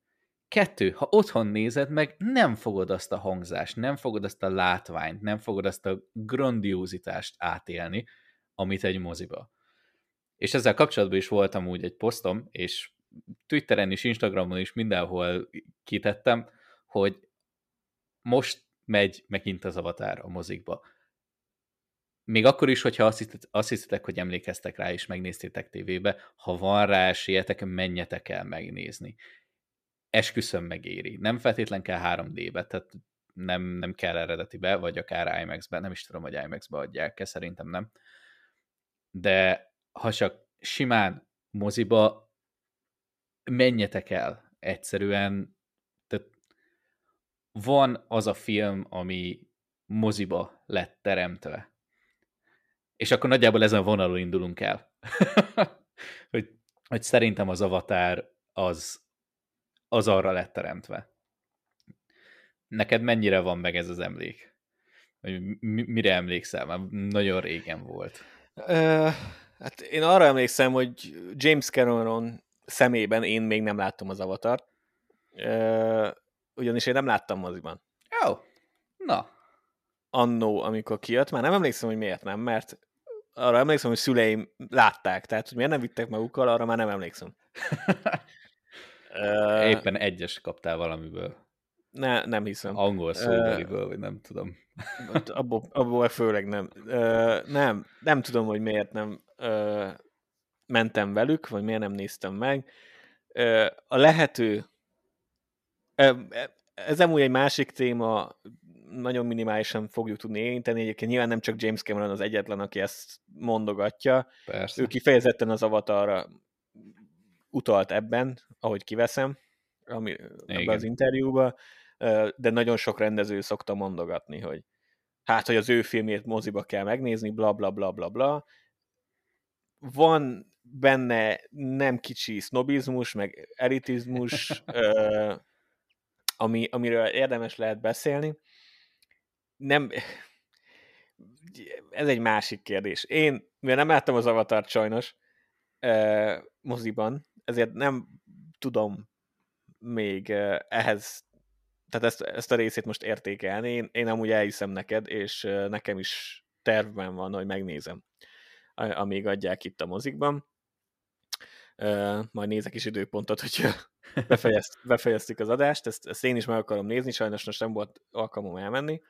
S1: Kettő, ha otthon nézed meg, nem fogod azt a hangzást, nem fogod azt a látványt, nem fogod azt a grandiózitást átélni, amit egy moziba. És ezzel kapcsolatban is voltam úgy egy posztom, és Twitteren is, Instagramon is mindenhol kitettem, hogy most megy megint az avatár a mozikba. Még akkor is, hogyha azt, hiszed, azt hiszitek, hogy emlékeztek rá, és megnéztétek tévébe, ha van rá esélyetek, menjetek el megnézni esküszöm megéri. Nem feltétlen kell 3D-be, tehát nem, nem kell eredetibe, vagy akár IMAX-be, nem is tudom, hogy IMAX-be adják-e, szerintem nem. De ha csak simán moziba, menjetek el. Egyszerűen, tehát van az a film, ami moziba lett teremtve. És akkor nagyjából ezen a vonalon indulunk el. hogy, hogy szerintem az avatár az, az arra lett teremtve. Neked mennyire van meg ez az emlék? Hogy mire emlékszel? Már nagyon régen volt.
S2: Uh, hát én arra emlékszem, hogy James Cameron szemében én még nem láttam az avatart. Uh, ugyanis én nem láttam moziban.
S1: Jó. Oh. Na.
S2: Annó, amikor kijött, már nem emlékszem, hogy miért nem, mert arra emlékszem, hogy szüleim látták, tehát hogy miért nem vittek magukkal, arra már nem emlékszem.
S1: Éppen egyes kaptál valamiből.
S2: Ne, nem hiszem.
S1: Angol szóbeliből, uh, vagy nem tudom.
S2: Abból, abból főleg nem. Uh, nem, nem tudom, hogy miért nem uh, mentem velük, vagy miért nem néztem meg. Uh, a lehető uh, ez amúgy egy másik téma, nagyon minimálisan fogjuk tudni érinteni. Egyébként nyilván nem csak James Cameron az egyetlen, aki ezt mondogatja.
S1: Persze.
S2: Ő kifejezetten az avatarra utalt ebben, ahogy kiveszem, ami, ebben az interjúban, de nagyon sok rendező szokta mondogatni, hogy hát, hogy az ő filmét moziba kell megnézni, bla bla bla bla bla. Van benne nem kicsi sznobizmus, meg elitizmus, ami, amiről érdemes lehet beszélni. Nem, ez egy másik kérdés. Én, mivel nem láttam az Avatart sajnos eh, moziban, ezért nem tudom még eh, ehhez, tehát ezt, ezt a részét most értékelni. Én, én amúgy elhiszem neked, és eh, nekem is tervben van, hogy megnézem, amíg adják itt a mozikban. Uh, majd nézek is időpontot, hogyha befejezt, befejeztük az adást, ezt, ezt én is meg akarom nézni, sajnos most nem volt alkalmam elmenni.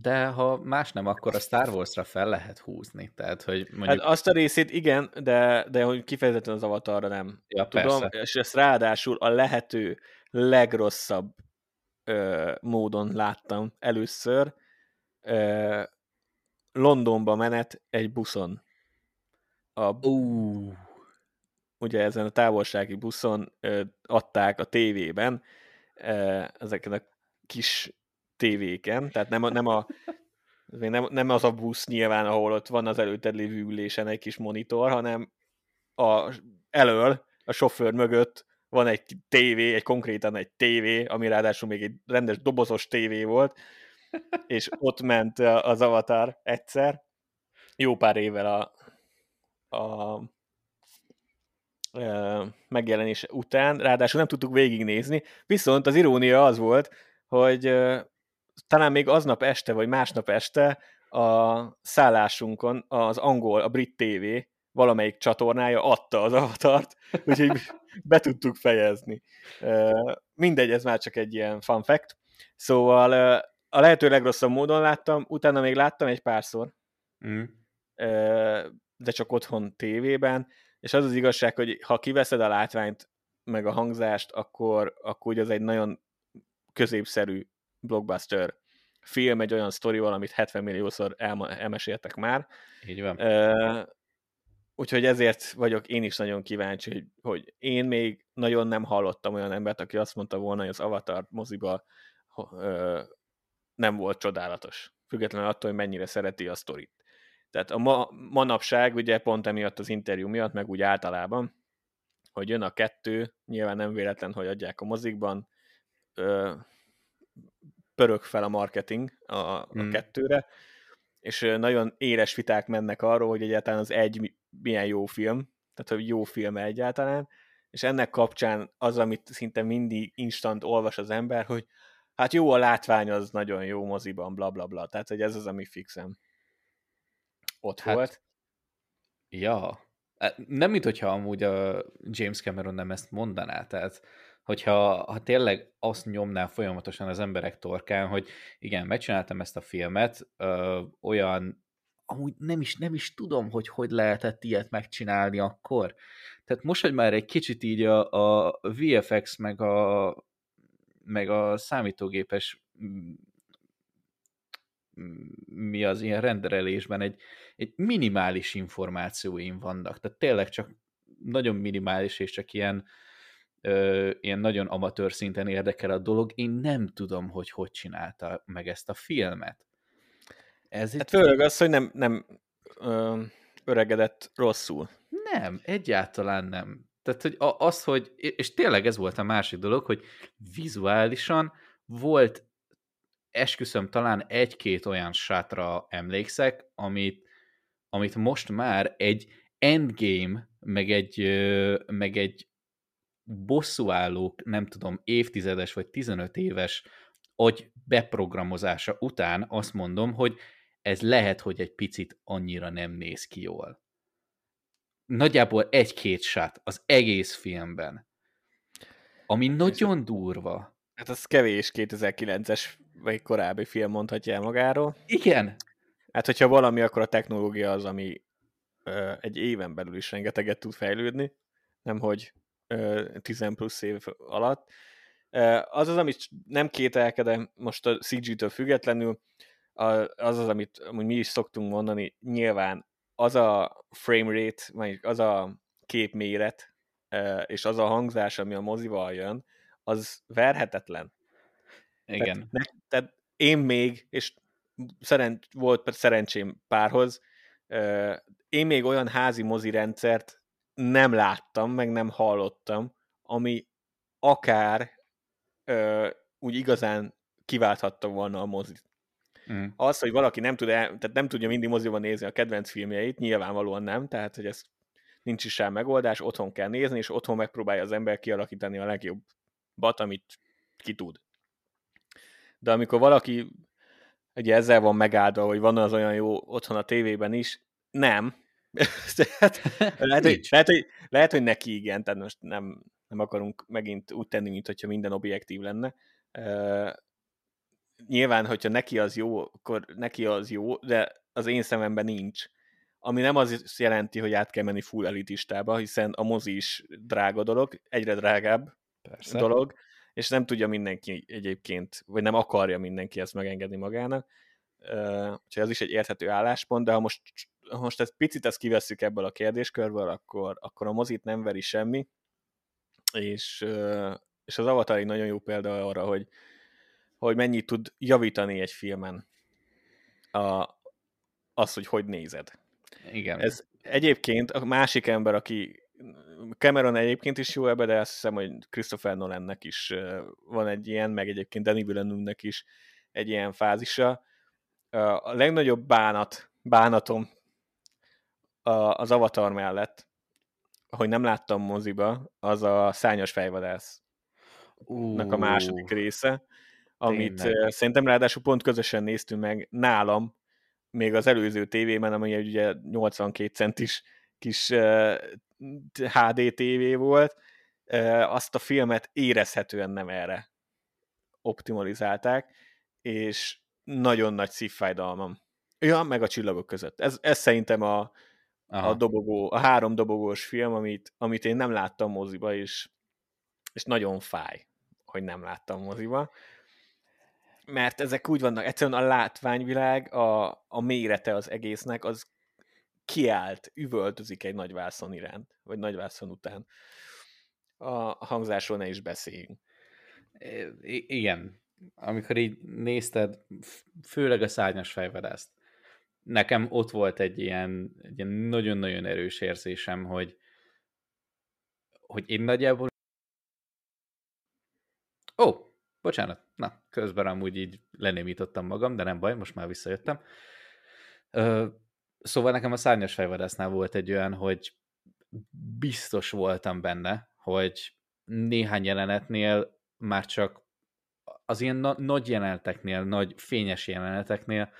S1: De ha más nem, akkor a Star Wars-ra fel lehet húzni. Tehát, hogy
S2: mondjuk... Hát azt a részét igen, de, de hogy kifejezetten az avatarra nem
S1: ja,
S2: tudom,
S1: persze.
S2: és ezt ráadásul a lehető legrosszabb ö, módon láttam először. Ö, Londonba menet egy buszon.
S1: A, uh.
S2: Ugye ezen a távolsági buszon ö, adták a tévében ö, ezeken a kis tévéken, tehát nem a, nem a nem, nem az a busz nyilván, ahol ott van az előtted lévő ülésen egy kis monitor, hanem a, elől, a sofőr mögött van egy tévé, egy konkrétan egy tévé, ami ráadásul még egy rendes dobozos tévé volt, és ott ment az Avatar egyszer, jó pár évvel a, a, a megjelenés után, ráadásul nem tudtuk végignézni, viszont az irónia az volt, hogy talán még aznap este, vagy másnap este a szállásunkon az angol, a brit TV valamelyik csatornája adta az avatart, úgyhogy be tudtuk fejezni. Mindegy, ez már csak egy ilyen fun fact. Szóval a lehető legrosszabb módon láttam, utána még láttam egy párszor, mm. de csak otthon tévében, és az az igazság, hogy ha kiveszed a látványt, meg a hangzást, akkor, akkor ugye az egy nagyon középszerű blockbuster film egy olyan sztorival, amit 70 milliószor elmeséltek már.
S1: Így van.
S2: Uh, úgyhogy ezért vagyok én is nagyon kíváncsi, hogy, hogy én még nagyon nem hallottam olyan embert, aki azt mondta volna, hogy az Avatar moziba uh, nem volt csodálatos. Függetlenül attól, hogy mennyire szereti a sztorit. Tehát a ma, manapság, ugye pont emiatt az interjú miatt, meg úgy általában, hogy jön a kettő, nyilván nem véletlen, hogy adják a mozikban, pörög fel a marketing a, a hmm. kettőre, és nagyon éles viták mennek arról, hogy egyáltalán az egy milyen jó film, tehát hogy jó film egyáltalán, és ennek kapcsán az, amit szinte mindig instant olvas az ember, hogy hát jó a látvány, az nagyon jó moziban, bla bla bla. Tehát, hogy ez az, ami fixem ott hát, volt.
S1: Ja, nem, mint hogyha amúgy a James Cameron nem ezt mondaná, tehát hogyha ha tényleg azt nyomná folyamatosan az emberek torkán, hogy igen, megcsináltam ezt a filmet, ö, olyan, amúgy nem is, nem is tudom, hogy hogy lehetett ilyet megcsinálni akkor. Tehát most, hogy már egy kicsit így a, a VFX meg a, meg a számítógépes mm, mi az ilyen renderelésben egy, egy minimális információim vannak. Tehát tényleg csak nagyon minimális, és csak ilyen, ö, ilyen nagyon amatőr szinten érdekel a dolog. Én nem tudom, hogy hogy csinálta meg ezt a filmet.
S2: Ez hát főleg az, hogy nem, nem ö, öregedett rosszul.
S1: Nem, egyáltalán nem. Tehát, hogy az, hogy, és tényleg ez volt a másik dolog, hogy vizuálisan volt esküszöm, talán egy-két olyan sátra emlékszek, amit, amit most már egy endgame, meg egy, meg egy bosszúállók, nem tudom, évtizedes vagy 15 éves agy beprogramozása után azt mondom, hogy ez lehet, hogy egy picit annyira nem néz ki jól. Nagyjából egy-két sát az egész filmben, ami nagyon durva.
S2: Hát az kevés 2009-es vagy korábbi film mondhatja el magáról.
S1: Igen.
S2: Hát, hogyha valami, akkor a technológia az, ami ö, egy éven belül is rengeteget tud fejlődni, nemhogy ö, 10 plusz év alatt. Az az, amit nem kételkedem most a CG-től függetlenül, az az, amit amúgy mi is szoktunk mondani, nyilván az a frame rate, vagy az a képméret, és az a hangzás, ami a mozival jön, az verhetetlen.
S1: Igen.
S2: Tehát, tehát én még, és szerencs, volt szerencsém párhoz, én még olyan házi mozi rendszert nem láttam, meg nem hallottam, ami akár úgy igazán kiválthatta volna a mozit. Mm. Az, hogy valaki nem tud, el, tehát nem tudja mindig moziban nézni a kedvenc filmjeit, nyilvánvalóan nem, tehát hogy ez nincs is rá megoldás, otthon kell nézni, és otthon megpróbálja az ember kialakítani a legjobbat, amit ki tud. De amikor valaki ugye ezzel van megáldva, hogy van az olyan jó otthon a tévében is, nem. tehát, lehet, hogy, lehet, hogy, lehet, hogy neki igen, tehát most nem, nem akarunk megint úgy tenni, mint minden objektív lenne, nyilván, hogyha neki az jó, akkor neki az jó, de az én szememben nincs. Ami nem az jelenti, hogy át kell menni full elitistába, hiszen a mozi is drága dolog, egyre drágább Persze. dolog, és nem tudja mindenki egyébként, vagy nem akarja mindenki ezt megengedni magának. Úgyhogy ez is egy érthető álláspont, de ha most, ha most ezt picit ezt kivesszük ebből a kérdéskörből, akkor, akkor a mozit nem veri semmi, és, és az Avatar egy nagyon jó példa arra, hogy, hogy mennyit tud javítani egy filmen a, az, hogy hogy nézed.
S1: Igen.
S2: Ez egyébként a másik ember, aki Cameron egyébként is jó ebbe, de azt hiszem, hogy Christopher Nolannek is van egy ilyen, meg egyébként Danny Villeneuve-nek is egy ilyen fázisa. A legnagyobb bánat, bánatom az Avatar mellett, hogy nem láttam moziba, az a Szányos fejvadász a második része, amit Tényleg. szerintem ráadásul pont közösen néztünk meg nálam, még az előző tévében, ami ugye 82 centis kis HD TV volt, azt a filmet érezhetően nem erre optimalizálták, és nagyon nagy szívfájdalmam. Ja, meg a csillagok között. Ez, ez szerintem a, a dobogó, a három dobogós film, amit, amit én nem láttam moziba, és, és nagyon fáj, hogy nem láttam moziba mert ezek úgy vannak, egyszerűen a látványvilág, a, a mérete az egésznek, az kiállt, üvöltözik egy nagyvászon iránt, vagy nagyvászon után. A hangzásról ne is beszéljünk.
S1: I- igen. Amikor így nézted, főleg a szárnyas fejvadászt, nekem ott volt egy ilyen, egy ilyen nagyon-nagyon erős érzésem, hogy, hogy én nagyjából Ó, bocsánat, na, közben amúgy így lenémítottam magam, de nem baj, most már visszajöttem. Ö, szóval nekem a szárnyas fejvadásznál volt egy olyan, hogy biztos voltam benne, hogy néhány jelenetnél már csak az ilyen na- nagy jeleneteknél, nagy fényes jeleneteknél,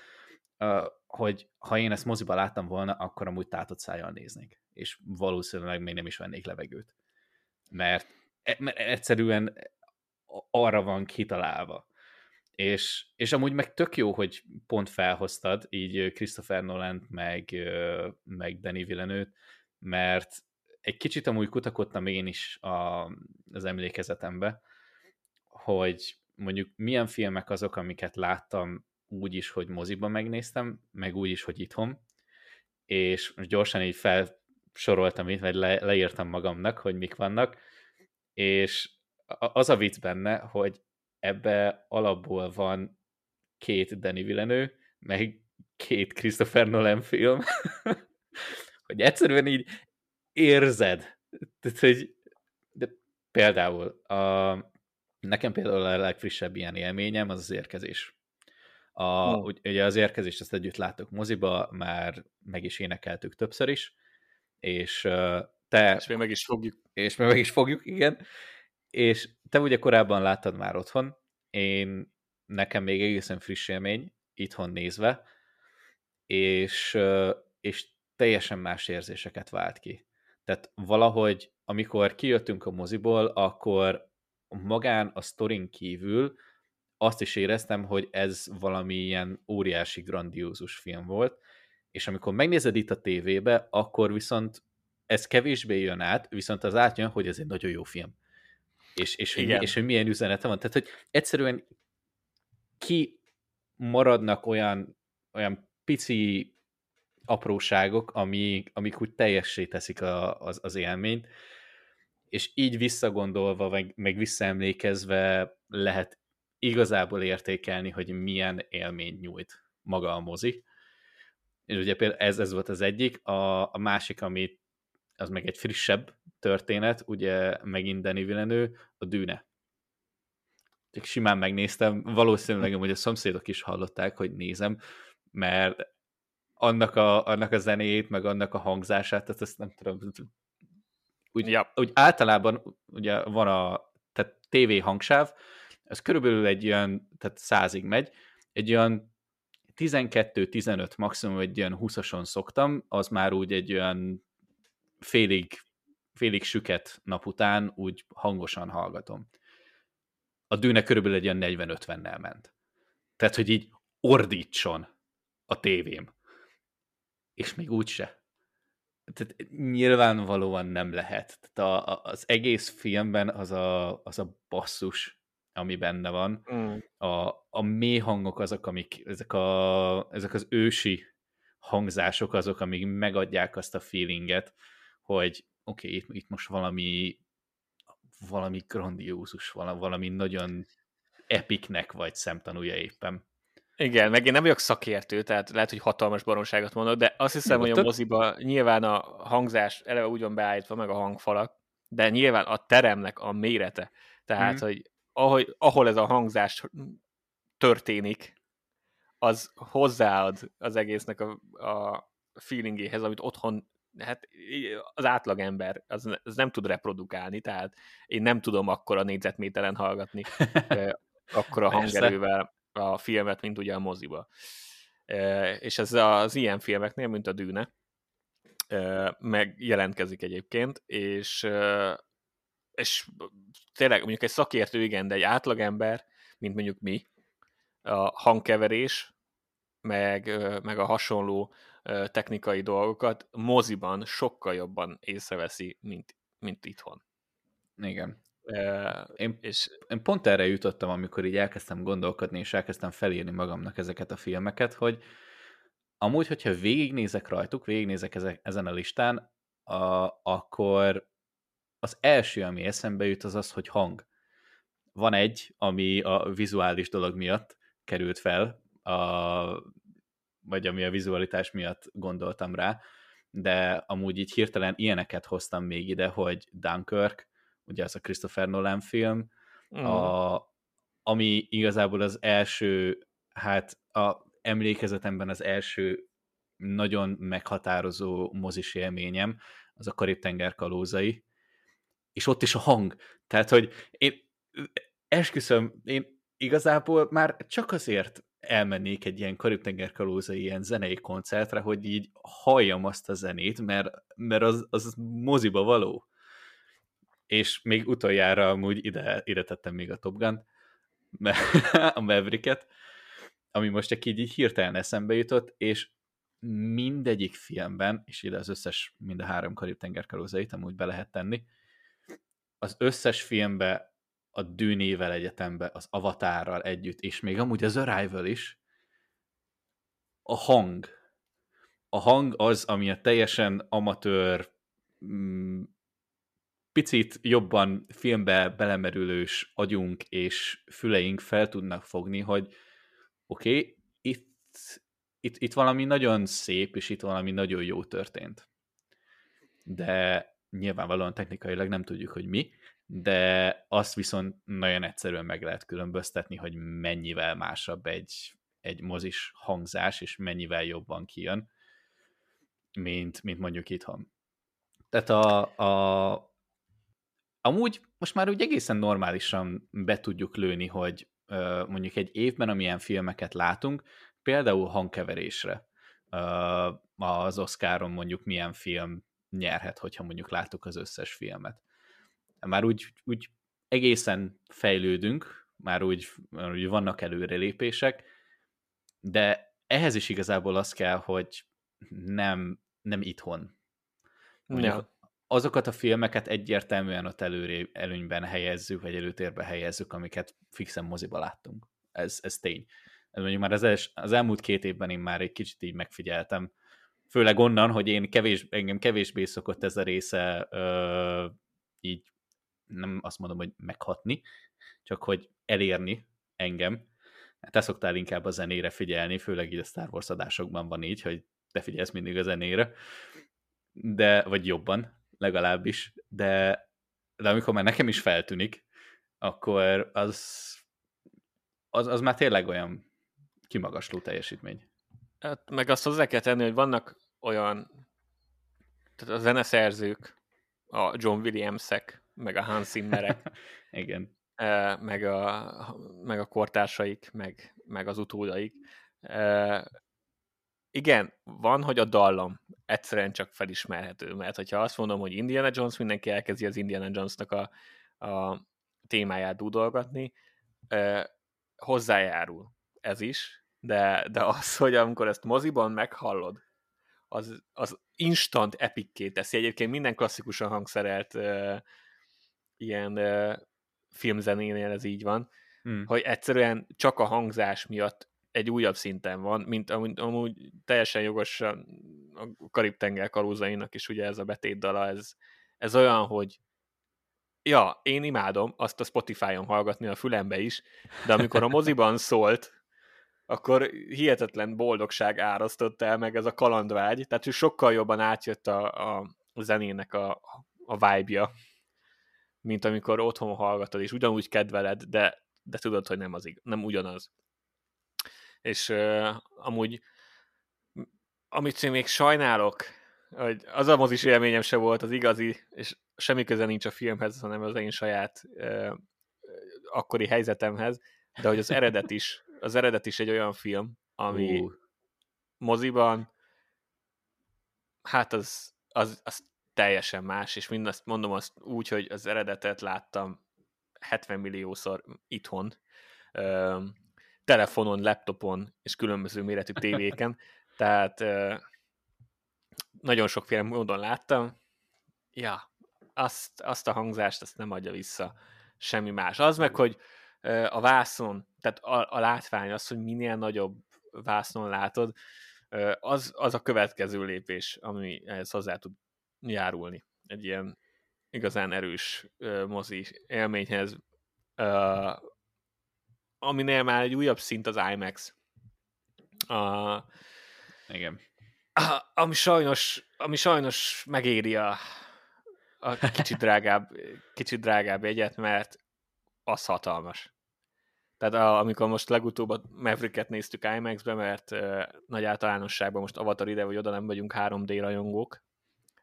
S1: uh, hogy ha én ezt moziba láttam volna, akkor amúgy tátott szájjal néznék. És valószínűleg még nem is vennék levegőt. Mert, e, mert egyszerűen arra van kitalálva. És, és amúgy meg tök jó, hogy pont felhoztad így Christopher nolan meg, meg Danny villeneuve mert egy kicsit amúgy kutakodtam én is a, az emlékezetembe, hogy mondjuk milyen filmek azok, amiket láttam úgy is, hogy moziban megnéztem, meg úgy is, hogy itthon, és gyorsan így felsoroltam itt, vagy le, leírtam magamnak, hogy mik vannak, és az a vicc benne, hogy ebbe alapból van két Danny Villeneuve, meg két Christopher Nolan film, hogy egyszerűen így érzed. Tehát, hogy de például a, nekem például a legfrissebb ilyen élményem az az érkezés. A, hmm. Ugye az érkezést ezt együtt láttuk moziba, már meg is énekeltük többször is, és te...
S2: És még meg is fogjuk.
S1: És még meg is fogjuk, igen. És te ugye korábban láttad már otthon, én nekem még egészen friss élmény, itthon nézve, és, és teljesen más érzéseket vált ki. Tehát valahogy, amikor kijöttünk a moziból, akkor magán a sztorin kívül azt is éreztem, hogy ez valami ilyen óriási, grandiózus film volt, és amikor megnézed itt a tévébe, akkor viszont ez kevésbé jön át, viszont az átjön, hogy ez egy nagyon jó film. És, és, hogy, és hogy milyen üzenete van. Tehát, hogy egyszerűen ki maradnak olyan, olyan pici apróságok, amik, amik úgy teljessé teszik a, az, az élményt, és így visszagondolva, meg, meg visszaemlékezve lehet igazából értékelni, hogy milyen élményt nyújt maga a mozi. És ugye például ez, ez volt az egyik, a, a másik, ami az meg egy frissebb történet, ugye megint Danny Villeneuve, a Dűne. Csak simán megnéztem, valószínűleg hogy a szomszédok is hallották, hogy nézem, mert annak a, annak a zenéjét, meg annak a hangzását, tehát ezt nem tudom, úgy, ja. úgy általában ugye van a tehát TV hangsáv, ez körülbelül egy olyan, tehát százig megy, egy olyan 12-15 maximum egy olyan 20-ason szoktam, az már úgy egy olyan félig, félig süket nap után úgy hangosan hallgatom. A dűne körülbelül egy olyan 40-50-nel ment. Tehát, hogy így ordítson a tévém. És még úgyse. Tehát nyilvánvalóan nem lehet. Tehát a, a, az egész filmben az a, az a basszus, ami benne van. Mm. A, a mély hangok azok, amik, ezek, a, ezek az ősi hangzások azok, amik megadják azt a feelinget, hogy oké, okay, itt, itt most valami valami grandiózus, valami nagyon epiknek vagy szemtanúja éppen.
S2: Igen, meg én nem vagyok szakértő, tehát lehet, hogy hatalmas baronságot mondok, de azt hiszem, hogy a moziba nyilván a hangzás eleve úgy van beállítva, meg a hangfalak, de nyilván a teremnek a mérete, tehát, mm. hogy ahogy, ahol ez a hangzás történik, az hozzáad az egésznek a, a feelingéhez, amit otthon hát az átlagember az, az nem tud reprodukálni, tehát én nem tudom akkor a négyzetméteren hallgatni akkor a hangerővel a filmet, mint ugye a moziba. És ez az ilyen filmeknél, mint a Dűne, meg jelentkezik egyébként, és, és tényleg mondjuk egy szakértő, igen, de egy átlagember, mint mondjuk mi, a hangkeverés, meg, meg a hasonló technikai dolgokat moziban sokkal jobban észreveszi, mint, mint itthon.
S1: Igen. Én, és... én pont erre jutottam, amikor így elkezdtem gondolkodni, és elkezdtem felírni magamnak ezeket a filmeket, hogy amúgy, hogyha végignézek rajtuk, végignézek ezek, ezen a listán, a, akkor az első, ami eszembe jut, az az, hogy hang. Van egy, ami a vizuális dolog miatt került fel, a vagy ami a vizualitás miatt gondoltam rá, de amúgy így hirtelen ilyeneket hoztam még ide, hogy Dunkirk, ugye ez a Christopher Nolan film, mm. a, ami igazából az első, hát a emlékezetemben az első nagyon meghatározó mozis élményem, az a Karib-tenger kalózai, és ott is a hang. Tehát, hogy én esküszöm, én igazából már csak azért elmennék egy ilyen karib kalózai ilyen zenei koncertre, hogy így halljam azt a zenét, mert, mert az, az moziba való. És még utoljára amúgy ide, ide tettem még a Top Gun, a Mavericket, ami most csak így, így hirtelen eszembe jutott, és mindegyik filmben, és ide az összes, mind a három karib kalózait amúgy be lehet tenni, az összes filmbe a Dűnével egyetembe, az Avatárral együtt, és még amúgy az Arrival is, a hang. A hang az, ami a teljesen amatőr, mm, picit jobban filmbe belemerülős agyunk és füleink fel tudnak fogni, hogy oké, okay, itt, itt, itt valami nagyon szép, és itt valami nagyon jó történt. De nyilvánvalóan technikailag nem tudjuk, hogy mi, de azt viszont nagyon egyszerűen meg lehet különböztetni, hogy mennyivel másabb egy, egy mozis hangzás, és mennyivel jobban kijön, mint, mint mondjuk itthon. Tehát a, a, amúgy most már úgy egészen normálisan be tudjuk lőni, hogy mondjuk egy évben, amilyen filmeket látunk, például hangkeverésre az Oscaron mondjuk milyen film nyerhet, hogyha mondjuk láttuk az összes filmet. Már úgy, úgy egészen fejlődünk, már úgy, már úgy vannak előrelépések, de ehhez is igazából az kell, hogy nem, nem itthon. Mondjuk ja. Azokat a filmeket egyértelműen ott előré, előnyben helyezzük, vagy előtérbe helyezzük, amiket fixen moziba láttunk. Ez, ez tény. Ez mondjuk már az, els, az elmúlt két évben én már egy kicsit így megfigyeltem, főleg onnan, hogy én kevés, engem kevésbé szokott ez a része ö, így nem azt mondom, hogy meghatni, csak hogy elérni engem. Te szoktál inkább a zenére figyelni, főleg így a Star Wars adásokban van így, hogy te figyelsz mindig a zenére, de, vagy jobban, legalábbis, de, de amikor már nekem is feltűnik, akkor az, az, az már tényleg olyan kimagasló teljesítmény.
S2: Hát, meg azt hozzá kell tenni, hogy vannak olyan tehát a zeneszerzők, a John Williamsek, meg a Hans Zimmerek,
S1: Igen.
S2: meg a, meg a kortársaik, meg, meg az utódaik. Igen, van, hogy a dallam egyszerűen csak felismerhető, mert hogyha azt mondom, hogy Indiana Jones, mindenki elkezdi az Indiana Jonesnak a, a témáját dúdolgatni, hozzájárul ez is, de, de az, hogy amikor ezt moziban meghallod, az, az instant epikké teszi. Egyébként minden klasszikusan hangszerelt uh, ilyen uh, filmzenénél ez így van, hmm. hogy egyszerűen csak a hangzás miatt egy újabb szinten van, mint amúgy, amúgy teljesen jogos a Karib-tenger kalózainak is ugye ez a betétdala, ez, ez olyan, hogy ja, én imádom azt a Spotify-on hallgatni a fülembe is, de amikor a moziban szólt, akkor hihetetlen boldogság árasztott el meg ez a kalandvágy, tehát hogy sokkal jobban átjött a, a zenének a, a vibe-ja, mint amikor otthon hallgatod, és ugyanúgy kedveled, de, de tudod, hogy nem, az, nem ugyanaz. És uh, amúgy, amit én még sajnálok, hogy az a mozis élményem se volt az igazi, és semmi köze nincs a filmhez, hanem az én saját uh, akkori helyzetemhez, de hogy az eredet is az eredet is egy olyan film, ami uh. moziban, hát az, az, az teljesen más, és mindazt mondom azt úgy, hogy az eredetet láttam 70 milliószor itthon, telefonon, laptopon és különböző méretű tévéken, tehát nagyon sokféle módon láttam. Ja, azt, azt a hangzást, azt nem adja vissza semmi más. Az meg, hogy a vászon, tehát a, a látvány, az, hogy minél nagyobb vásznon látod, az, az a következő lépés, ami ehhez hozzá tud járulni. Egy ilyen igazán erős mozi élményhez, aminél már egy újabb szint az IMAX.
S1: A, Igen.
S2: A, ami, sajnos, ami sajnos megéri a, a kicsit drágább, kicsit drágább egyet, mert az hatalmas. Tehát a, amikor most legutóbb a Maverick-et néztük IMAX-be, mert uh, nagy általánosságban most Avatar ide vagy oda nem vagyunk 3D rajongók,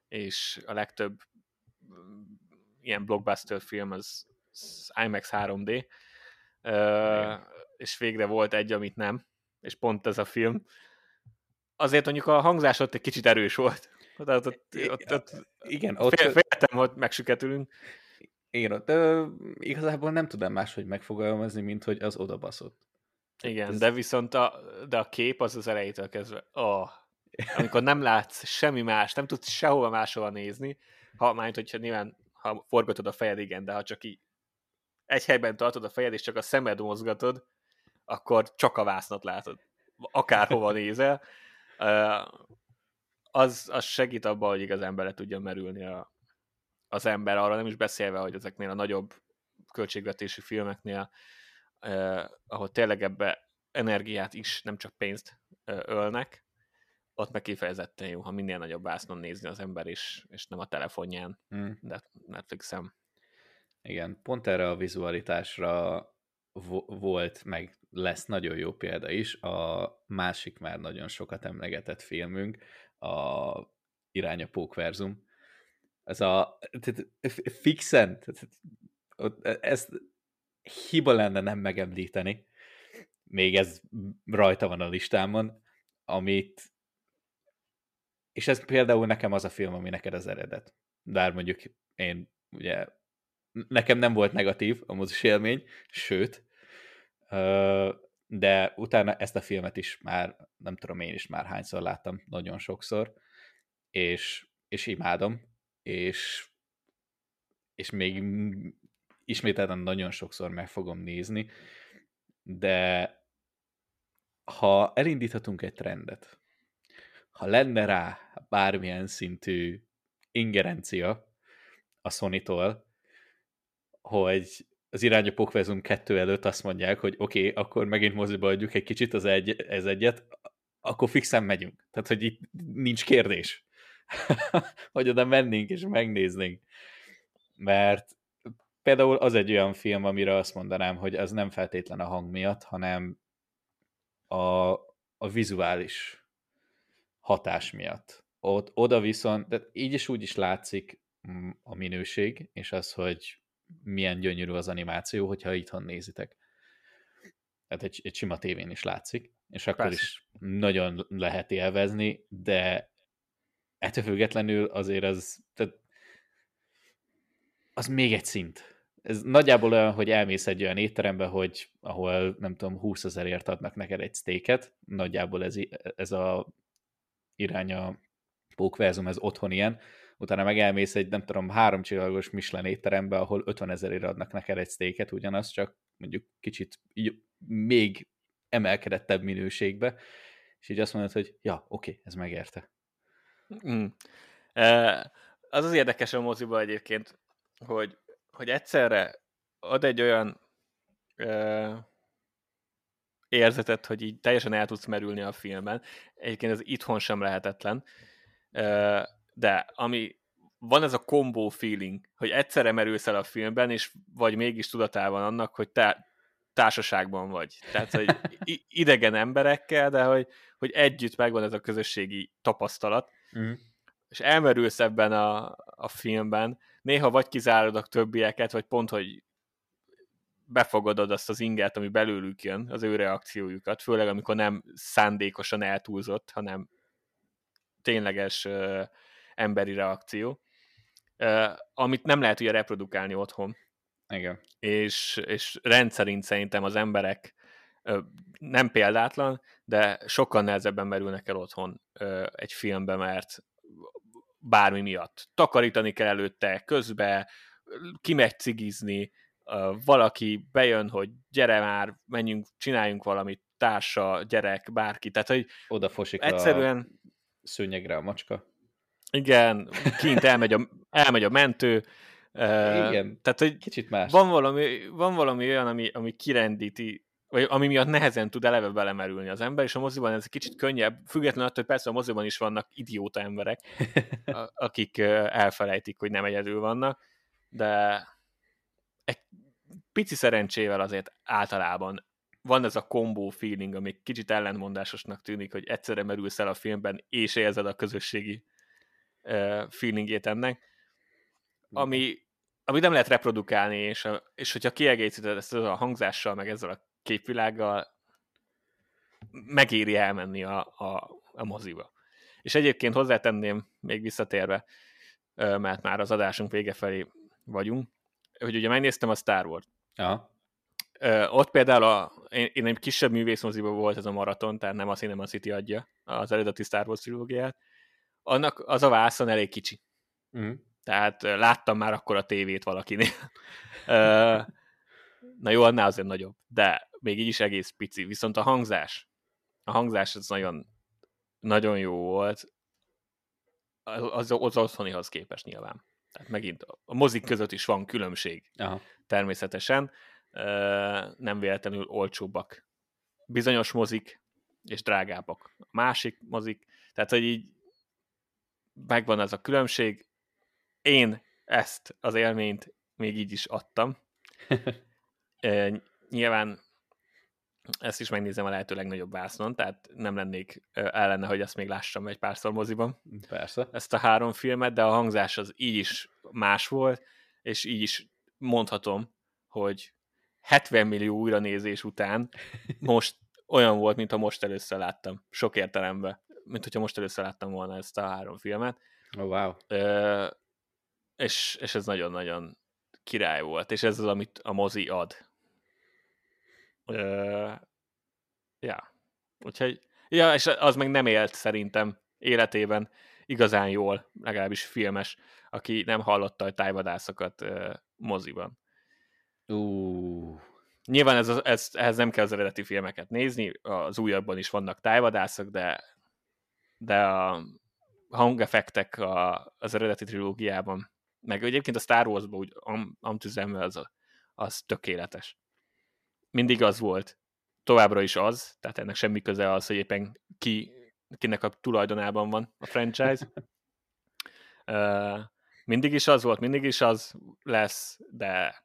S2: és a legtöbb mm, ilyen blockbuster film az, az IMAX 3D, és végre volt egy, amit nem, és pont ez a film. Azért mondjuk a hangzás ott egy kicsit erős volt. Tehát ott, ott, ott, igen, ott... Féltem, hogy megsüketülünk.
S1: Igen, de igazából nem tudom máshogy megfogalmazni, mint hogy az odabaszott.
S2: Igen, Ez... de viszont a, de a kép az az elejétől kezdve, oh, amikor nem látsz semmi más, nem tudsz sehova máshova nézni, ha már hogyha nyilván, ha forgatod a fejed, igen, de ha csak így egy helyben tartod a fejed, és csak a szemed mozgatod, akkor csak a vásznat látod. Akárhova nézel. Az, az segít abban, hogy igazán bele tudja merülni a, az ember, arra nem is beszélve, hogy ezeknél a nagyobb költségvetési filmeknél, eh, ahol tényleg ebbe energiát is, nem csak pénzt eh, ölnek, ott meg kifejezetten jó, ha minél nagyobb vásznon nézni az ember is, és nem a telefonján, mm. de Netflixem.
S1: Igen, pont erre a vizualitásra vo- volt, meg lesz nagyon jó példa is, a másik már nagyon sokat emlegetett filmünk, a Irány a Pókverzum. Ez a tehát, fixen, tehát, ezt hiba lenne nem megemlíteni, még ez rajta van a listámon, amit és ez például nekem az a film, ami neked az eredet. De mondjuk én ugye nekem nem volt negatív a mozis élmény, sőt, de utána ezt a filmet is már, nem tudom én is már hányszor láttam, nagyon sokszor, és, és imádom, és, és még ismételten nagyon sokszor meg fogom nézni, de ha elindíthatunk egy trendet, ha lenne rá bármilyen szintű ingerencia a Sony-tól, hogy az irány a Pokvezum 2 előtt azt mondják, hogy oké, okay, akkor megint moziba adjuk egy kicsit az egy, ez egyet, akkor fixen megyünk. Tehát, hogy itt nincs kérdés. hogy oda mennénk és megnéznénk. Mert például az egy olyan film, amire azt mondanám, hogy az nem feltétlen a hang miatt, hanem a, a vizuális hatás miatt. Ott, oda viszont, de így is úgy is látszik mm, a minőség, és az, hogy milyen gyönyörű az animáció, hogyha itthon nézitek. Tehát egy, egy sima tévén is látszik, és akkor Persze. is nagyon lehet élvezni, de ettől függetlenül azért az, tehát az még egy szint. Ez nagyjából olyan, hogy elmész egy olyan étterembe, hogy ahol nem tudom, 20 ezerért adnak neked egy steaket, nagyjából ez, ez a irány a pókverzum, ez otthon ilyen, utána meg elmész egy, nem tudom, három csillagos Michelin étterembe, ahol 50 ezerért adnak neked egy steaket, ugyanaz, csak mondjuk kicsit még emelkedettebb minőségbe, és így azt mondod, hogy ja, oké, okay, ez megérte.
S2: Mm. Az az érdekes a moziba egyébként, hogy, hogy egyszerre ad egy olyan uh, érzetet, hogy így teljesen el tudsz merülni a filmben. Egyébként ez itthon sem lehetetlen. De ami van ez a kombó feeling, hogy egyszerre merülsz el a filmben, és vagy mégis tudatában annak, hogy te társaságban vagy. Tehát, hogy idegen emberekkel, de hogy, hogy együtt megvan ez a közösségi tapasztalat, mm. és elmerülsz ebben a, a filmben, néha vagy kizárod a többieket, vagy pont, hogy befogadod azt az inget, ami belőlük jön, az ő reakciójukat, főleg amikor nem szándékosan eltúlzott, hanem tényleges uh, emberi reakció, amit nem lehet ugye reprodukálni otthon.
S1: Igen.
S2: És, és rendszerint szerintem az emberek nem példátlan, de sokkal nehezebben merülnek el otthon egy filmbe, mert bármi miatt. Takarítani kell előtte, közbe, kimegy cigizni, valaki bejön, hogy gyere már, menjünk, csináljunk valamit, társa, gyerek, bárki. Tehát, hogy
S1: Oda fosik egyszerűen... a szőnyegre a macska.
S2: Igen, kint elmegy a, elmegy a mentő.
S1: Igen,
S2: tehát, hogy
S1: kicsit más.
S2: Van valami, van valami olyan, ami, ami kirendíti, vagy ami miatt nehezen tud eleve belemerülni az ember, és a moziban ez egy kicsit könnyebb, függetlenül attól, hogy persze a moziban is vannak idióta emberek, akik elfelejtik, hogy nem egyedül vannak, de egy pici szerencsével azért általában van ez a kombó feeling, ami kicsit ellentmondásosnak tűnik, hogy egyszerre merülsz el a filmben, és érzed a közösségi feelingét ennek, ami, ami nem lehet reprodukálni, és, a, és hogyha kiegészíted ezt a hangzással, meg ezzel a képvilággal, megéri elmenni a, a, a moziba. És egyébként hozzátenném, még visszatérve, mert már az adásunk vége felé vagyunk, hogy ugye megnéztem a Star Wars. Ö, ott például a, én, én egy kisebb művészmoziban volt ez a maraton, tehát nem a Cinema City adja az eredeti Star Wars trilógiát. Annak az a vászon elég kicsi. Mm. Tehát láttam már akkor a tévét valakinél. na jó, annál azért nagyobb, de még így is egész pici. Viszont a hangzás, a hangzás az nagyon, nagyon jó volt, az, az otthonihoz képest nyilván. Tehát megint a mozik között is van különbség. Aha. Természetesen. Nem véletlenül olcsóbbak. Bizonyos mozik, és drágábbak. A másik mozik. Tehát, hogy így megvan ez a különbség. Én ezt az élményt még így is adtam. Nyilván ezt is megnézem a lehető legnagyobb vásznon, tehát nem lennék ellene, hogy ezt még lássam egy párszor moziban.
S1: Persze.
S2: Ezt a három filmet, de a hangzás az így is más volt, és így is mondhatom, hogy 70 millió újranézés után most olyan volt, mint most először láttam. Sok értelemben. Mint hogyha most először láttam volna ezt a három filmet.
S1: Oh, wow.
S2: Ö, és, és ez nagyon-nagyon király volt, és ez az, amit a mozi ad. Ö, ja. Úgyhogy, ja, és az meg nem élt szerintem életében igazán jól, legalábbis filmes, aki nem hallotta a tájvadászokat ö, moziban.
S1: Uh.
S2: Nyilván ez, ez, ehhez nem kell az eredeti filmeket nézni, az újabban is vannak tájvadászok, de, de a hangeffektek a, az eredeti trilógiában, meg egyébként a Star Wars-ban úgy am, amtüzemvel az, az tökéletes. Mindig az volt. Továbbra is az, tehát ennek semmi köze az, hogy éppen ki, kinek a tulajdonában van a franchise. uh, mindig is az volt, mindig is az lesz, de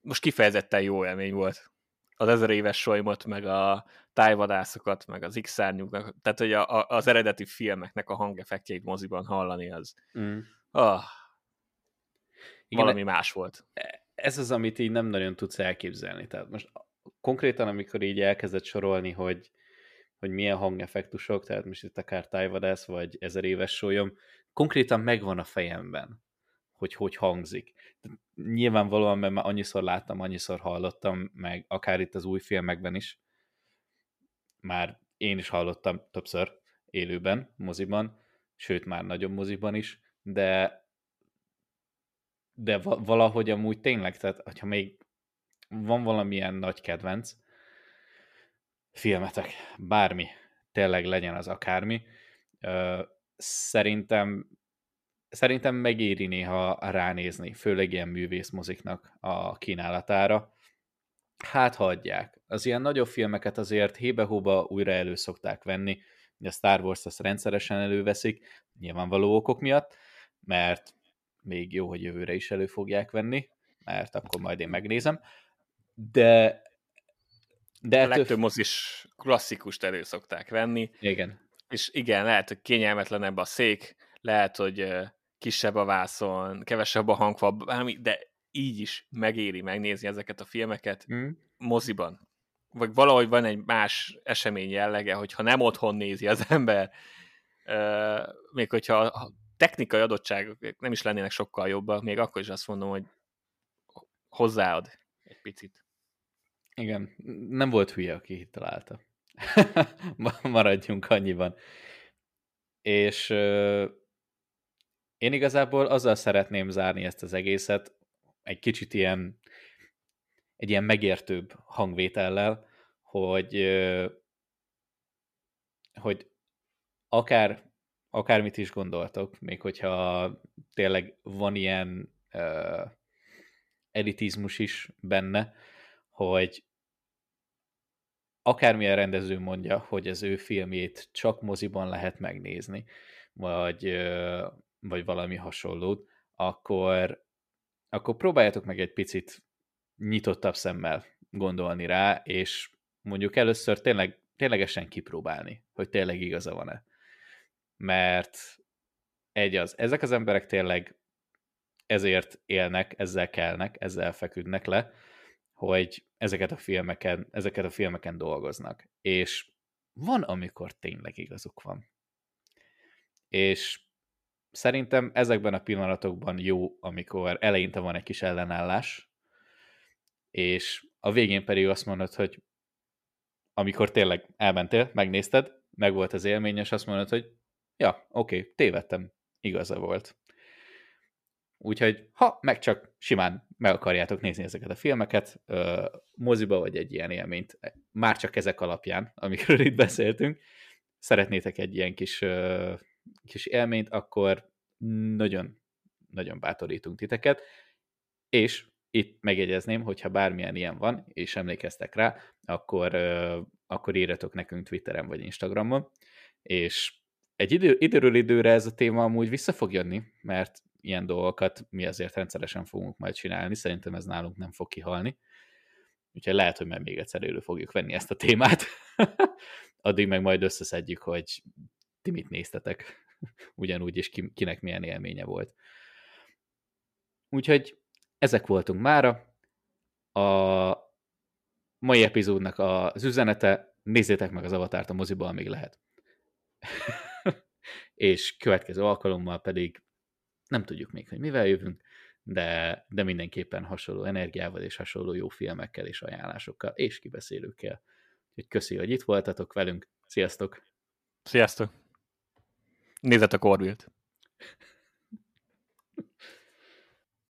S2: most kifejezetten jó élmény volt. Az ezer éves solymot, meg a tájvadászokat, meg az x tehát hogy a, a, az eredeti filmeknek a hangeffektjeit moziban hallani, az mm. oh, Igen, valami más volt.
S1: Ez az, amit így nem nagyon tudsz elképzelni. Tehát most konkrétan, amikor így elkezdett sorolni, hogy, hogy milyen hangeffektusok, tehát most itt akár tájvadász, vagy ezer éves sólyom, konkrétan megvan a fejemben hogy hogy hangzik. Nyilvánvalóan, mert már annyiszor láttam, annyiszor hallottam, meg akár itt az új filmekben is, már én is hallottam többször élőben, moziban, sőt már nagyobb moziban is, de de valahogy amúgy tényleg, tehát hogyha még van valamilyen nagy kedvenc filmetek, bármi, tényleg legyen az akármi, szerintem szerintem megéri néha ránézni, főleg ilyen művészmoziknak a kínálatára. Hát hagyják. Az ilyen nagyobb filmeket azért hébe-hóba újra elő szokták venni, a Star Wars ezt rendszeresen előveszik, nyilvánvaló okok miatt, mert még jó, hogy jövőre is elő fogják venni, mert akkor majd én megnézem. De
S2: de a legtöbb mozis klasszikust elő szokták venni.
S1: Igen.
S2: És igen, lehet, hogy kényelmetlenebb a szék, lehet, hogy kisebb a vászon, kevesebb a hangfal, bármi, de így is megéri megnézni ezeket a filmeket mm. moziban. Vagy valahogy van egy más esemény jellege, hogyha nem otthon nézi az ember, euh, még hogyha a technikai adottságok nem is lennének sokkal jobbak, még akkor is azt mondom, hogy hozzáad egy picit.
S1: Igen, nem volt hülye, aki találta. Maradjunk annyiban. És én igazából azzal szeretném zárni ezt az egészet, egy kicsit ilyen, egy ilyen megértőbb hangvétellel, hogy, hogy akár, akármit is gondoltok, még hogyha tényleg van ilyen uh, elitizmus is benne, hogy akármilyen rendező mondja, hogy az ő filmjét csak moziban lehet megnézni, vagy vagy valami hasonlót, akkor, akkor próbáljátok meg egy picit nyitottabb szemmel gondolni rá, és mondjuk először tényleg, ténylegesen kipróbálni, hogy tényleg igaza van-e. Mert egy az, ezek az emberek tényleg ezért élnek, ezzel kelnek, ezzel feküdnek le, hogy ezeket a filmeken, ezeket a filmeken dolgoznak. És van, amikor tényleg igazuk van. És szerintem ezekben a pillanatokban jó, amikor eleinte van egy kis ellenállás, és a végén pedig azt mondod, hogy amikor tényleg elmentél, megnézted, meg volt az élmény, és azt mondod, hogy ja, oké, okay, tévedtem, igaza volt. Úgyhogy, ha meg csak simán meg akarjátok nézni ezeket a filmeket, moziba vagy egy ilyen élményt, már csak ezek alapján, amikről itt beszéltünk, szeretnétek egy ilyen kis kis élményt, akkor nagyon, nagyon bátorítunk titeket, és itt megjegyezném, hogyha bármilyen ilyen van, és emlékeztek rá, akkor, akkor írjatok nekünk Twitteren vagy Instagramon, és egy idő, időről időre ez a téma amúgy vissza fog jönni, mert ilyen dolgokat mi azért rendszeresen fogunk majd csinálni, szerintem ez nálunk nem fog kihalni. úgyhogy lehet, hogy már még egyszer elő fogjuk venni ezt a témát. Addig meg majd összeszedjük, hogy ti mit néztetek ugyanúgy, és kinek milyen élménye volt. Úgyhogy ezek voltunk mára. A mai epizódnak az üzenete, nézzétek meg az avatárt a moziból, amíg lehet. és következő alkalommal pedig nem tudjuk még, hogy mivel jövünk, de, de mindenképpen hasonló energiával és hasonló jó filmekkel és ajánlásokkal és kibeszélőkkel. Úgyhogy köszi, hogy itt voltatok velünk. Sziasztok!
S2: Sziasztok! Nézzetek Orville-t!